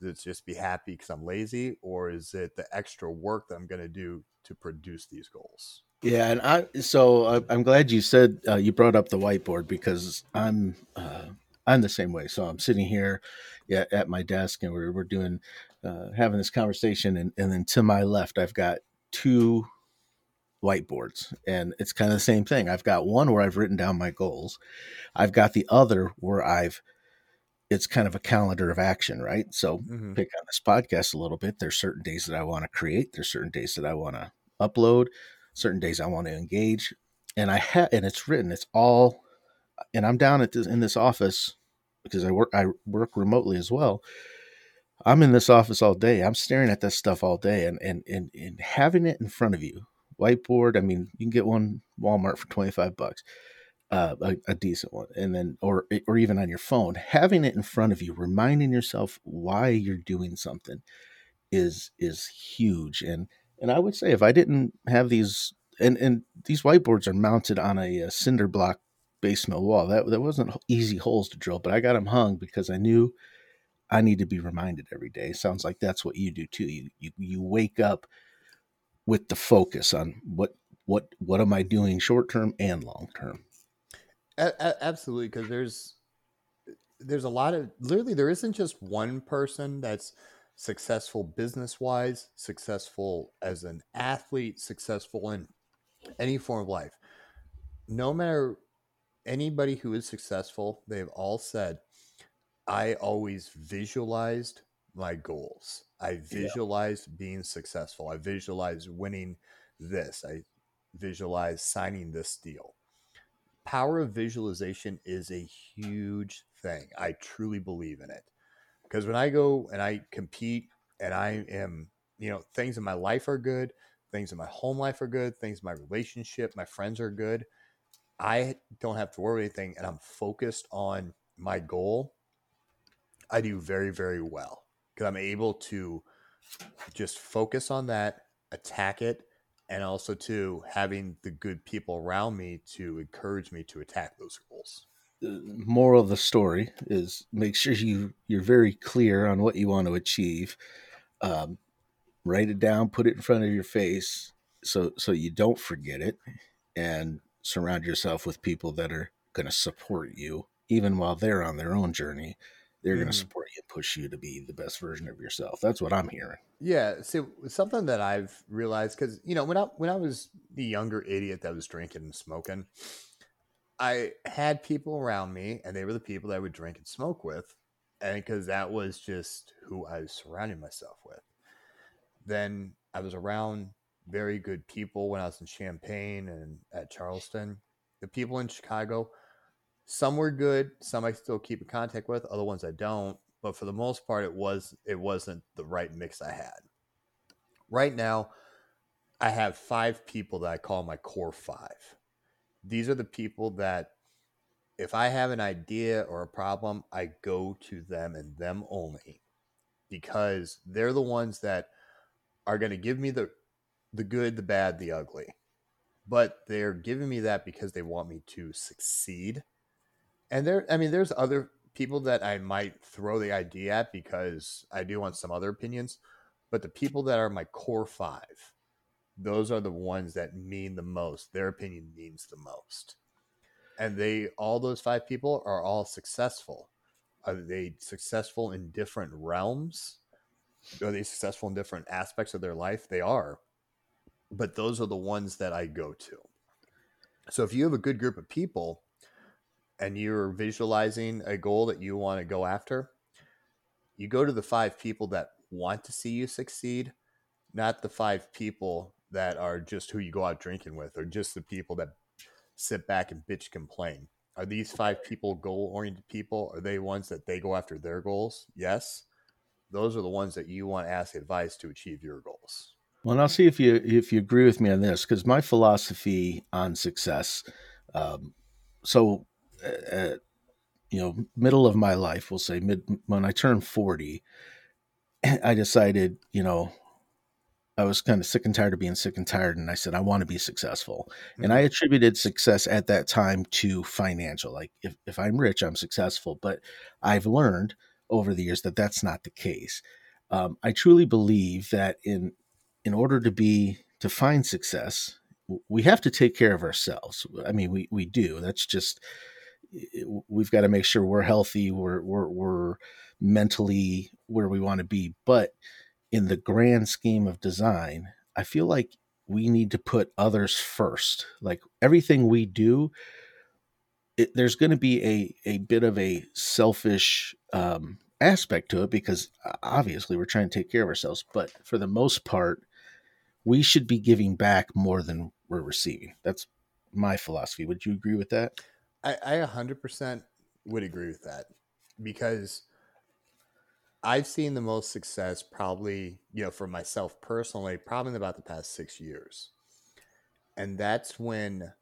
Is it just be happy because I'm lazy? Or is it the extra work that I'm going to do to produce these goals? Yeah, and I so uh, I'm glad you said uh, you brought up the whiteboard because I'm uh, I'm the same way. So I'm sitting here yeah, at my desk and we're we're doing uh, having this conversation, and, and then to my left I've got two whiteboards and it's kind of the same thing. I've got one where i've written down my goals. I've got the other where i've it's kind of a calendar of action right? So mm-hmm. pick on this podcast a little bit. There's certain days that i want to create. There's certain days that i want to upload. Certain days i want to engage. And i have and it's written. It's all and i'm down at this in this office because i work i work remotely as well i'm in this office all day i'm staring at this stuff all day and and and, and having it in front of you whiteboard. I mean, you can get one Walmart for 25 bucks, uh, a, a, decent one. And then, or, or even on your phone, having it in front of you, reminding yourself why you're doing something is, is huge. And, and I would say if I didn't have these, and, and these whiteboards are mounted on a, a cinder block base mill wall. That, that wasn't easy holes to drill, but I got them hung because I knew I need to be reminded every day. Sounds like that's what you do too. You, you, you wake up with the focus on what what what am I doing short term and long term. absolutely, because there's there's a lot of literally there isn't just one person that's successful business wise, successful as an athlete, successful in any form of life. No matter anybody who is successful, they've all said, I always visualized my goals. I visualized yeah. being successful. I visualized winning this. I visualized signing this deal. Power of visualization is a huge thing. I truly believe in it. Because when I go and I compete and I am, you know, things in my life are good, things in my home life are good, things in my relationship, my friends are good. I don't have to worry anything and I'm focused on my goal. I do very, very well because I'm able to just focus on that, attack it, and also to having the good people around me to encourage me to attack those goals. The moral of the story is make sure you you're very clear on what you want to achieve. Um, write it down, put it in front of your face, so so you don't forget it, and surround yourself with people that are going to support you even while they're on their own journey they're mm-hmm. going to support you and push you to be the best version of yourself. That's what I'm hearing. Yeah. So something that I've realized because you know when I when I was the younger idiot that was drinking and smoking, I had people around me, and they were the people that I would drink and smoke with, and because that was just who I was surrounding myself with. Then I was around very good people when I was in Champaign and at Charleston. The people in Chicago some were good, some I still keep in contact with, other ones I don't. but for the most part, it was it wasn't the right mix I had. Right now, I have five people that I call my core five. These are the people that if I have an idea or a problem, I go to them and them only because they're the ones that are going to give me the the good, the bad, the ugly. But they're giving me that because they want me to succeed. And there I mean there's other people that I might throw the idea at because I do want some other opinions, but the people that are my core 5, those are the ones that mean the most. Their opinion means the most. And they all those five people are all successful. Are they successful in different realms? Are they successful in different aspects of their life? They are. But those are the ones that I go to. So if you have a good group of people and you're visualizing a goal that you want to go after, you go to the five people that want to see you succeed, not the five people that are just who you go out drinking with or just the people that sit back and bitch complain. Are these five people goal oriented people? Are they ones that they go after their goals? Yes. Those are the ones that you want to ask advice to achieve your goals. Well, and I'll see if you if you agree with me on this because my philosophy on success. Um, so, uh, you know, middle of my life, we'll say mid when I turned forty, I decided, you know, I was kind of sick and tired of being sick and tired. And I said, I want to be successful. Mm-hmm. And I attributed success at that time to financial. Like, if, if I'm rich, I'm successful. But I've learned over the years that that's not the case. Um, I truly believe that in in order to be to find success, we have to take care of ourselves. I mean, we we do. That's just we've got to make sure we're healthy. We're we're, we're mentally where we want to be. But in the grand scheme of design, I feel like we need to put others first. Like everything we do, it, there's going to be a, a bit of a selfish um, aspect to it because obviously we're trying to take care of ourselves. But for the most part, we should be giving back more than we're receiving. That's my philosophy. Would you agree with that? I, I 100% would agree with that because I've seen the most success probably, you know, for myself personally, probably in about the past six years. And that's when,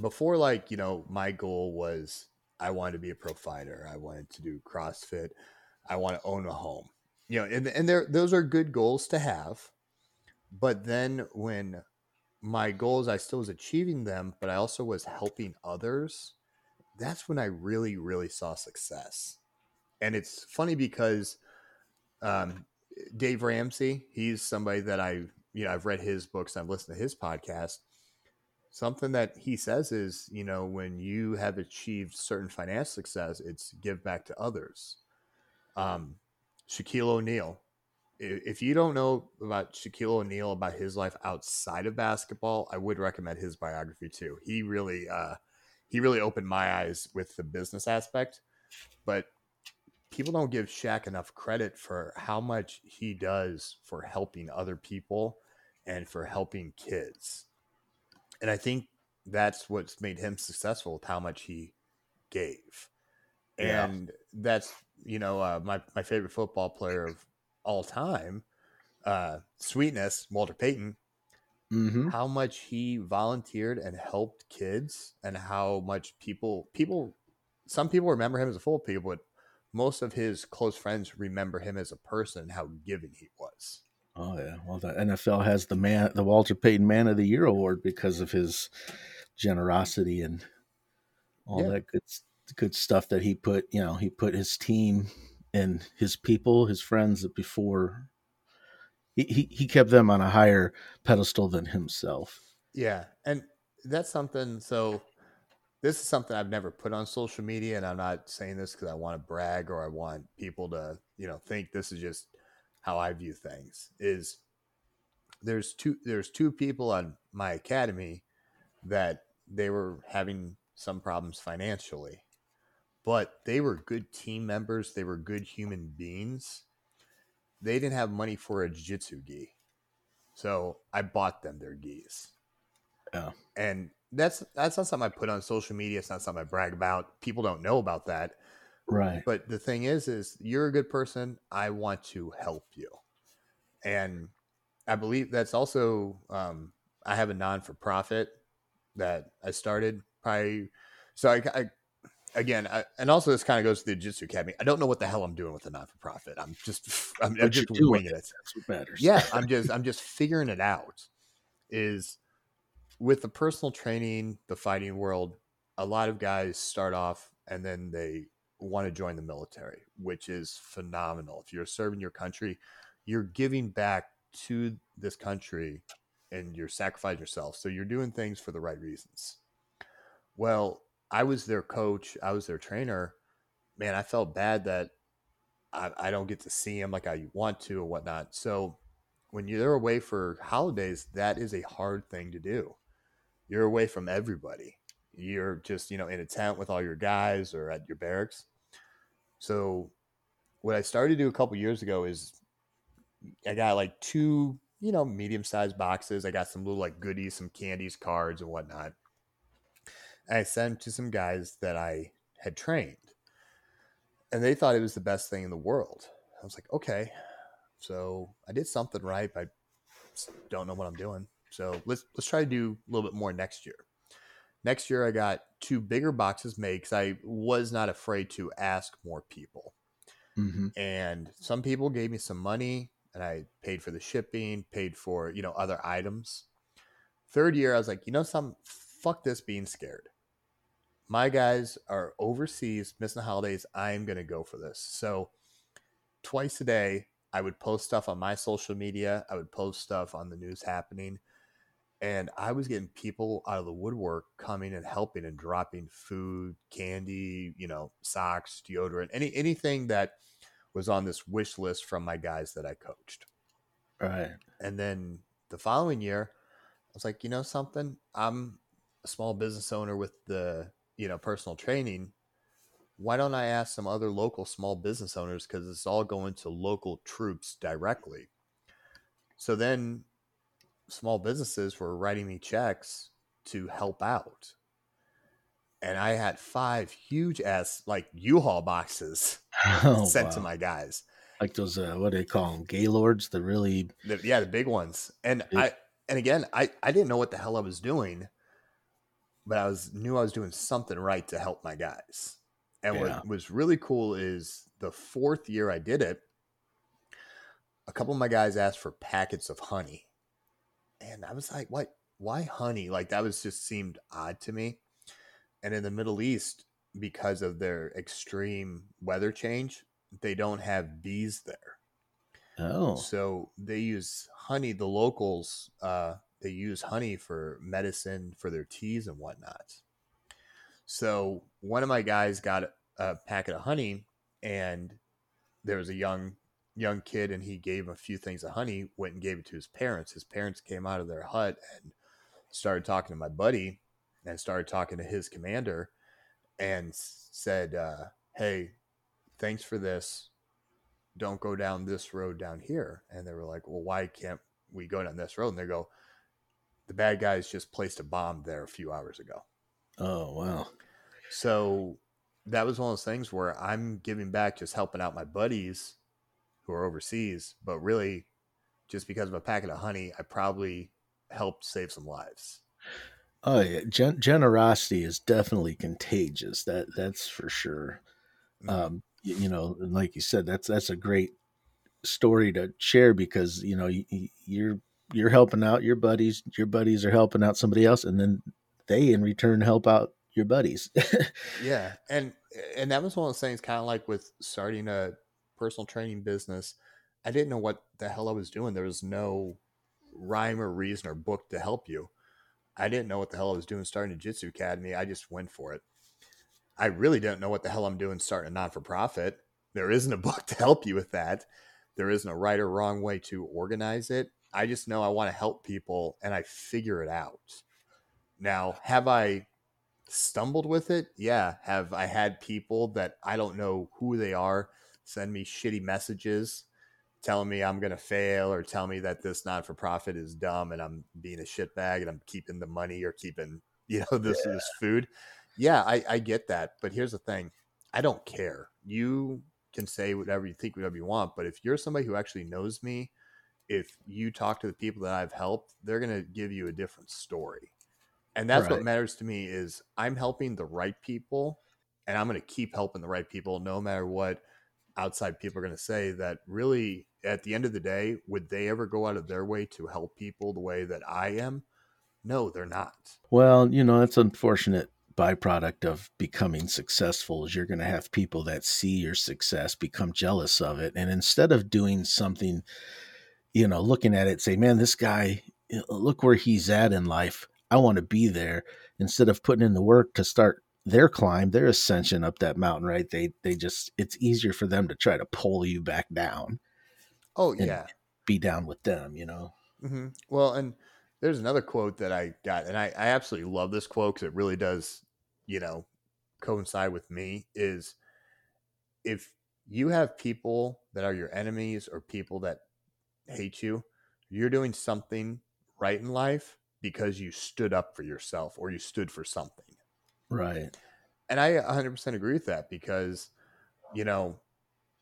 before, like, you know, my goal was I wanted to be a pro fighter, I wanted to do CrossFit, I want to own a home, you know, and, and there, those are good goals to have. But then when my goals, I still was achieving them, but I also was helping others, that's when I really, really saw success and it's funny because um, Dave Ramsey, he's somebody that I, you know, I've read his books, I've listened to his podcast. Something that he says is, you know, when you have achieved certain financial success, it's give back to others. Um, Shaquille O'Neal, if you don't know about Shaquille O'Neal about his life outside of basketball, I would recommend his biography too. He really, uh, he really opened my eyes with the business aspect. But people don't give Shaq enough credit for how much he does for helping other people and for helping kids. And I think that's what's made him successful with how much he gave. Yeah. And that's, you know, uh, my, my favorite football player of all time, uh, Sweetness, Walter Payton, mm-hmm. how much he volunteered and helped kids and how much people, people, some people remember him as a football player, but most of his close friends remember him as a person and how giving he was. Oh yeah, well the NFL has the man, the Walter Payton Man of the Year award because of his generosity and all yeah. that good good stuff that he put. You know, he put his team and his people, his friends before. He, he, kept them on a higher pedestal than himself. Yeah, and that's something. So this is something I've never put on social media, and I'm not saying this because I want to brag or I want people to, you know, think this is just how I view things. Is there's two there's two people on my academy that they were having some problems financially, but they were good team members. They were good human beings. They didn't have money for a jiu-jitsu gi, so I bought them their gis. Yeah, and that's that's not something I put on social media. It's not something I brag about. People don't know about that. Right. But the thing is, is you're a good person. I want to help you, and I believe that's also. Um, I have a non for profit that I started probably. So I, I again, I, and also this kind of goes to the Jiu-Jitsu Academy. I don't know what the hell I'm doing with a non for profit. I'm just, I'm, I'm just winging it. That's what matters. Yeah, I'm just, I'm just figuring it out. Is with the personal training, the fighting world, a lot of guys start off and then they want to join the military, which is phenomenal. If you're serving your country, you're giving back to this country and you're sacrificing yourself. So you're doing things for the right reasons. Well, I was their coach, I was their trainer. Man, I felt bad that I, I don't get to see them like I want to or whatnot. So when you're away for holidays, that is a hard thing to do. You're away from everybody you're just you know in a tent with all your guys or at your barracks so what i started to do a couple years ago is i got like two you know medium sized boxes i got some little like goodies some candies cards and whatnot i sent to some guys that i had trained and they thought it was the best thing in the world i was like okay so i did something right but i don't know what i'm doing so let's let's try to do a little bit more next year Next year, I got two bigger boxes made because I was not afraid to ask more people. Mm-hmm. And some people gave me some money and I paid for the shipping, paid for, you know, other items. Third year, I was like, you know, some fuck this being scared. My guys are overseas, missing the holidays. I'm going to go for this. So, twice a day, I would post stuff on my social media. I would post stuff on the news happening and I was getting people out of the woodwork coming and helping and dropping food, candy, you know, socks, deodorant, any anything that was on this wish list from my guys that I coached. Right. And then the following year, I was like, you know something? I'm a small business owner with the, you know, personal training. Why don't I ask some other local small business owners because it's all going to local troops directly. So then small businesses were writing me checks to help out. And I had five huge ass like U-Haul boxes oh, sent wow. to my guys. Like those uh, what do they call them? Gaylords, the really the, yeah, the big ones. And big. I and again, I I didn't know what the hell I was doing, but I was knew I was doing something right to help my guys. And yeah. what was really cool is the fourth year I did it, a couple of my guys asked for packets of honey and I was like, what? Why honey? Like that was just seemed odd to me. And in the Middle East, because of their extreme weather change, they don't have bees there. Oh. So they use honey. The locals, uh, they use honey for medicine for their teas and whatnot. So one of my guys got a packet of honey, and there was a young young kid and he gave him a few things of honey, went and gave it to his parents. His parents came out of their hut and started talking to my buddy and started talking to his commander and said, uh, Hey, thanks for this. Don't go down this road down here. And they were like, Well, why can't we go down this road? And they go, The bad guys just placed a bomb there a few hours ago. Oh, wow. So that was one of those things where I'm giving back, just helping out my buddies who are overseas, but really just because of a packet of honey, I probably helped save some lives. Oh yeah, Gen- generosity is definitely contagious. That that's for sure. Mm-hmm. Um, you, you, know, like you said, that's that's a great story to share because you know you, you're you're helping out your buddies. Your buddies are helping out somebody else, and then they in return help out your buddies. yeah, and and that was one of those things, kind of like with starting a personal training business, I didn't know what the hell I was doing. There was no rhyme or reason or book to help you. I didn't know what the hell I was doing starting a Jitsu Academy. I just went for it. I really didn't know what the hell I'm doing starting a non for profit. There isn't a book to help you with that. There isn't a right or wrong way to organize it. I just know I want to help people and I figure it out. Now, have I stumbled with it? Yeah. Have I had people that I don't know who they are send me shitty messages telling me I'm going to fail or tell me that this not for profit is dumb and I'm being a shitbag and I'm keeping the money or keeping, you know, this, yeah. this food. Yeah, I, I get that. But here's the thing I don't care you can say whatever you think, whatever you want. But if you're somebody who actually knows me, if you talk to the people that I've helped, they're going to give you a different story. And that's right. what matters to me is I'm helping the right people and I'm going to keep helping the right people no matter what outside people are going to say that really at the end of the day would they ever go out of their way to help people the way that I am? No, they're not. Well, you know, that's an unfortunate byproduct of becoming successful is you're going to have people that see your success become jealous of it and instead of doing something you know looking at it say man this guy look where he's at in life. I want to be there instead of putting in the work to start their climb their ascension up that mountain right? They they just it's easier for them to try to pull you back down oh yeah. be down with them you know? Mm-hmm. well and there's another quote that i got and i, I absolutely love this quote because it really does you know, coincide with me is if you have people that are your enemies or people that hate you, you're doing something right in life because you stood up for yourself or you stood for something. Right. And I 100% agree with that because, you know,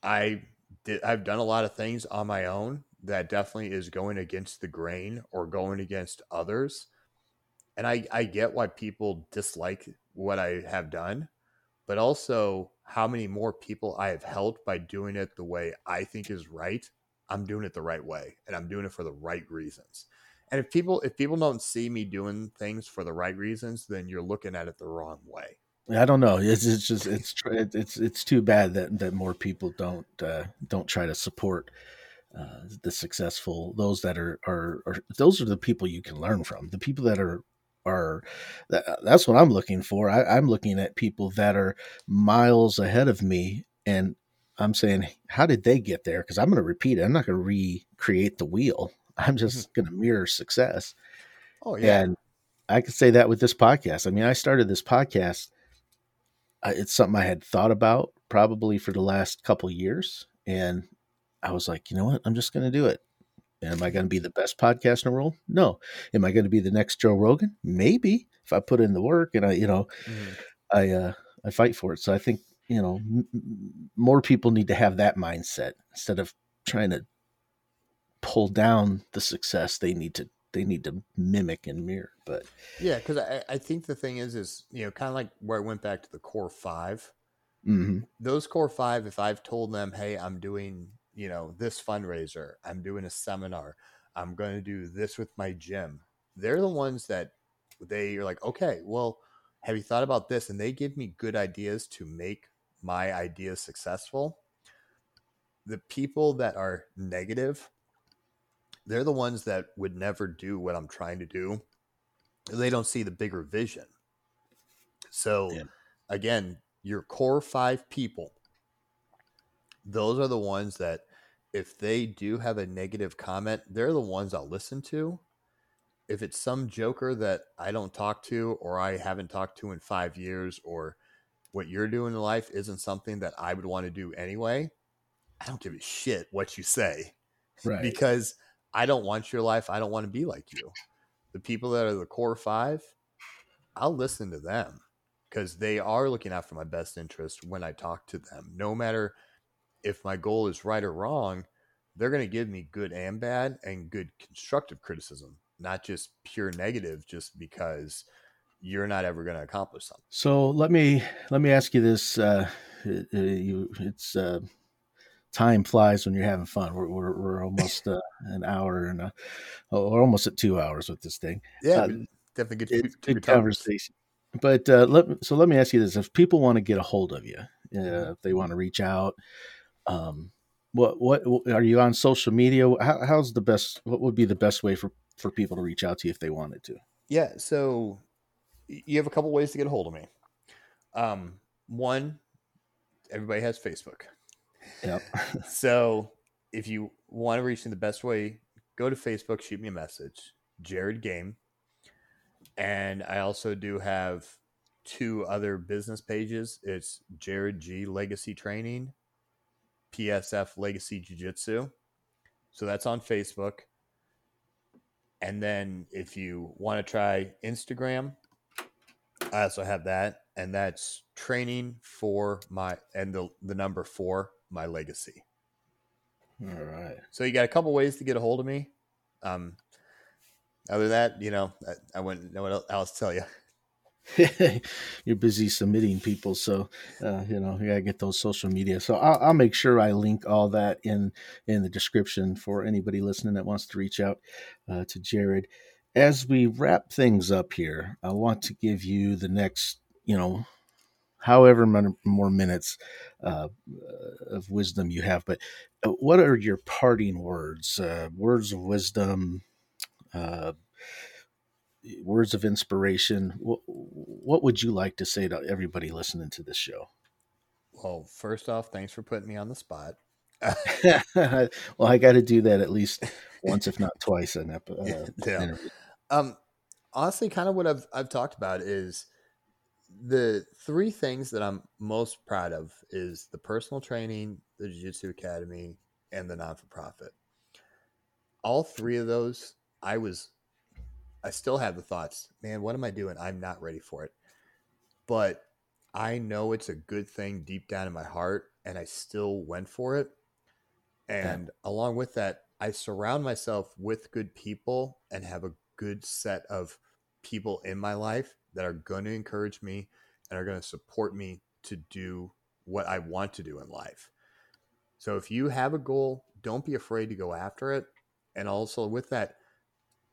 I did, I've done a lot of things on my own that definitely is going against the grain or going against others. And I, I get why people dislike what I have done, but also how many more people I have helped by doing it the way I think is right. I'm doing it the right way and I'm doing it for the right reasons. And if people if people don't see me doing things for the right reasons, then you're looking at it the wrong way. I don't know. It's, it's just it's it's it's too bad that that more people don't uh, don't try to support uh, the successful those that are, are are those are the people you can learn from. The people that are are that, that's what I'm looking for. I, I'm looking at people that are miles ahead of me, and I'm saying, how did they get there? Because I'm going to repeat it. I'm not going to recreate the wheel. I'm just mm-hmm. going to mirror success. Oh yeah, and I could say that with this podcast. I mean, I started this podcast. It's something I had thought about probably for the last couple years, and I was like, you know what? I'm just going to do it. And Am I going to be the best podcast in the world? No. Am I going to be the next Joe Rogan? Maybe if I put in the work and I, you know, mm-hmm. I uh, I fight for it. So I think you know m- more people need to have that mindset instead of trying to pull down the success. They need to they need to mimic and mirror. But yeah, because I, I think the thing is is you know kind of like where I went back to the core 5 mm-hmm. Those core five, if I've told them, hey, I'm doing you know, this fundraiser, I'm doing a seminar, I'm going to do this with my gym. They're the ones that they are like, okay, well, have you thought about this? And they give me good ideas to make my ideas successful. The people that are negative, they're the ones that would never do what I'm trying to do. They don't see the bigger vision. So, yeah. again, your core five people those are the ones that if they do have a negative comment, they're the ones I'll listen to. If it's some joker that I don't talk to or I haven't talked to in five years, or what you're doing in life isn't something that I would want to do anyway, I don't give a shit what you say. Right. because I don't want your life. I don't want to be like you. The people that are the core five, I'll listen to them because they are looking out for my best interest when I talk to them, no matter if my goal is right or wrong, they're going to give me good and bad and good constructive criticism, not just pure negative just because you're not ever going to accomplish something. So let me let me ask you this: uh, you, it's uh, time flies when you're having fun. We're we're, we're almost uh, an hour and a, oh, we're almost at two hours with this thing. Yeah, uh, definitely good, good, good conversation. But uh, let, so let me ask you this: If people want to get a hold of you, uh, if they want to reach out, um, what what are you on social media? How, how's the best? What would be the best way for for people to reach out to you if they wanted to? Yeah, so you have a couple ways to get a hold of me. Um, one, everybody has Facebook. Yep. so if you want to reach me the best way, go to Facebook, shoot me a message, Jared Game. And I also do have two other business pages. It's Jared G Legacy Training PSF Legacy Jiu Jitsu. So that's on Facebook. And then if you want to try Instagram, I also have that, and that's training for my and the the number four, my legacy. All right. So you got a couple ways to get a hold of me. Um, other than that, you know, I, I wouldn't know what else to tell you. You're busy submitting people, so uh, you know you gotta get those social media. So I'll, I'll, make sure I link all that in in the description for anybody listening that wants to reach out uh, to Jared. As we wrap things up here, I want to give you the next, you know, however many more minutes uh, of wisdom you have. But uh, what are your parting words? Uh, words of wisdom, uh, words of inspiration. What, what would you like to say to everybody listening to this show? Well, first off, thanks for putting me on the spot. well, I got to do that at least once, if not twice, an episode. Uh, yeah. Um, honestly, kind of what I've I've talked about is the three things that I'm most proud of is the personal training, the Jiu Jitsu Academy, and the non for profit. All three of those, I was I still have the thoughts, man, what am I doing? I'm not ready for it. But I know it's a good thing deep down in my heart, and I still went for it. And yeah. along with that, I surround myself with good people and have a good set of people in my life that are going to encourage me and are going to support me to do what I want to do in life. So if you have a goal, don't be afraid to go after it. And also with that,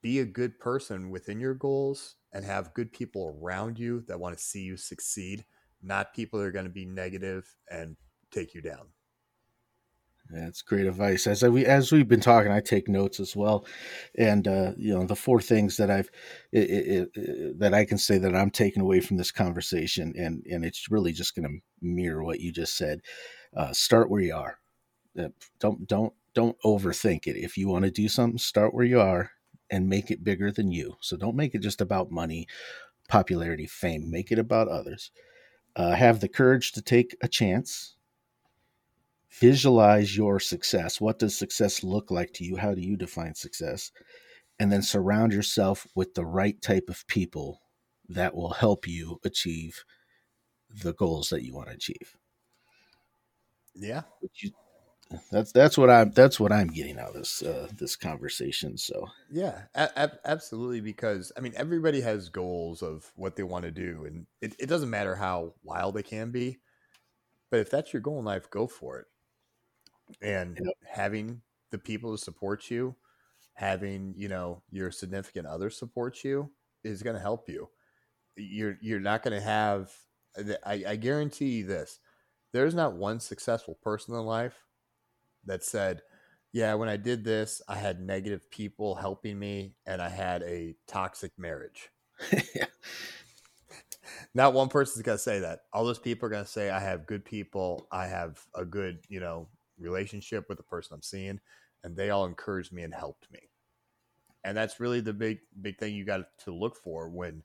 be a good person within your goals and have good people around you that want to see you succeed, not people that are going to be negative and take you down. That's great advice. As we as we've been talking, I take notes as well, and uh, you know the four things that I've it, it, it, that I can say that I'm taking away from this conversation, and and it's really just going to mirror what you just said. Uh, start where you are. Uh, don't don't don't overthink it. If you want to do something, start where you are and make it bigger than you. So don't make it just about money, popularity, fame. Make it about others. Uh, have the courage to take a chance. Visualize your success. What does success look like to you? How do you define success? And then surround yourself with the right type of people that will help you achieve the goals that you want to achieve. Yeah. You, that's that's what I'm that's what I'm getting out of this uh, this conversation. So yeah, a- absolutely. Because I mean, everybody has goals of what they want to do, and it, it doesn't matter how wild they can be. But if that's your goal in life, go for it. And yep. having the people to support you, having you know your significant other support you is going to help you. You're you're not going to have. I, I guarantee you this: there's not one successful person in life that said, yeah, when I did this, I had negative people helping me and I had a toxic marriage. yeah. Not one person's going to say that. All those people are going to say, I have good people. I have a good, you know, relationship with the person I'm seeing. And they all encouraged me and helped me. And that's really the big, big thing you got to look for when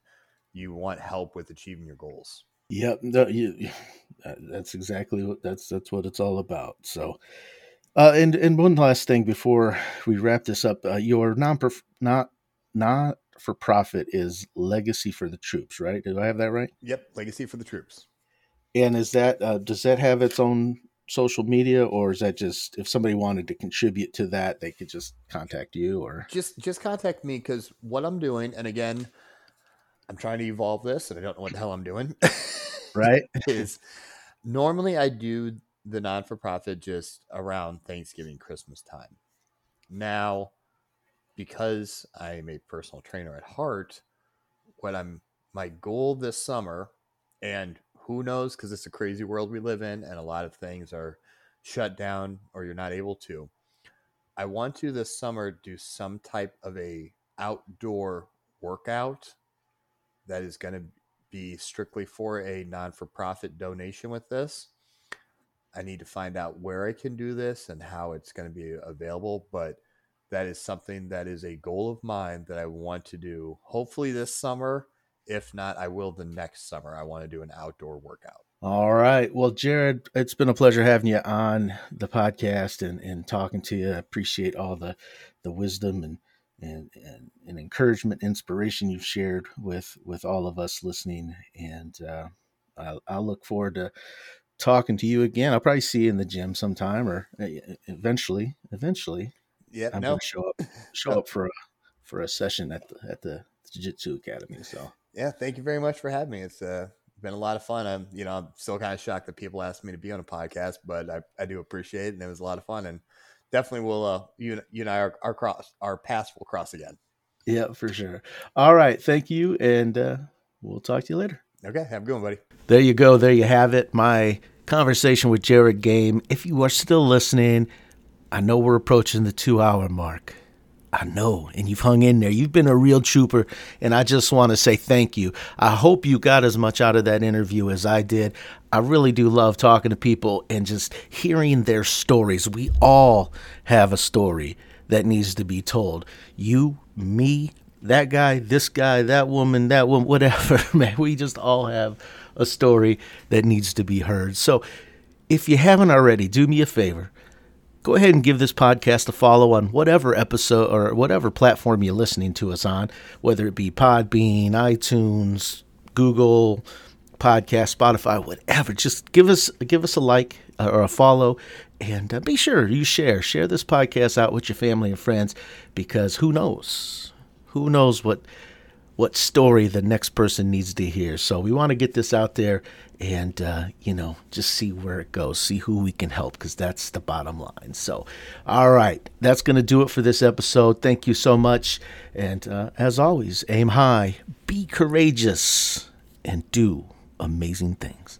you want help with achieving your goals. Yep. No, you, that's exactly what that's, that's what it's all about. So, uh, and and one last thing before we wrap this up, uh, your non not not for profit is Legacy for the Troops, right? Did I have that right? Yep, Legacy for the Troops. And is that uh, does that have its own social media, or is that just if somebody wanted to contribute to that, they could just contact you, or just just contact me because what I'm doing, and again, I'm trying to evolve this, and I don't know what the hell I'm doing. right? is normally I do the non for profit just around Thanksgiving, Christmas time. Now, because I am a personal trainer at heart, what I'm my goal this summer, and who knows, because it's a crazy world we live in, and a lot of things are shut down or you're not able to. I want to this summer do some type of a outdoor workout that is going to be strictly for a non for profit donation with this I need to find out where I can do this and how it's going to be available. But that is something that is a goal of mine that I want to do. Hopefully this summer. If not, I will the next summer. I want to do an outdoor workout. All right. Well, Jared, it's been a pleasure having you on the podcast and, and talking to you. I appreciate all the, the wisdom and and, and, and encouragement, inspiration you've shared with with all of us listening. And uh, I'll, I'll look forward to talking to you again. I'll probably see you in the gym sometime, or uh, eventually. Eventually, yeah. I'm no. to show up show up for a for a session at the at the Jiu Jitsu Academy. So yeah, thank you very much for having me. It's uh, been a lot of fun. I'm you know I'm still kind of shocked that people asked me to be on a podcast, but I, I do appreciate it, and it was a lot of fun. And definitely will uh you you and I are our cross our paths will cross again. Yeah, for sure. All right, thank you, and uh, we'll talk to you later. Okay, have a good one, buddy. There you go. There you have it. My conversation with Jared Game. If you are still listening, I know we're approaching the two hour mark. I know, and you've hung in there. You've been a real trooper, and I just want to say thank you. I hope you got as much out of that interview as I did. I really do love talking to people and just hearing their stories. We all have a story that needs to be told. You, me, that guy, this guy, that woman, that woman, whatever, man. We just all have a story that needs to be heard. So if you haven't already, do me a favor go ahead and give this podcast a follow on whatever episode or whatever platform you're listening to us on, whether it be Podbean, iTunes, Google Podcast, Spotify, whatever. Just give us give us a like or a follow, and uh, be sure you share share this podcast out with your family and friends because who knows, who knows what what story the next person needs to hear. So we want to get this out there and, uh, you know, just see where it goes, see who we can help, because that's the bottom line. So, all right, that's going to do it for this episode. Thank you so much. And uh, as always, aim high, be courageous, and do amazing things.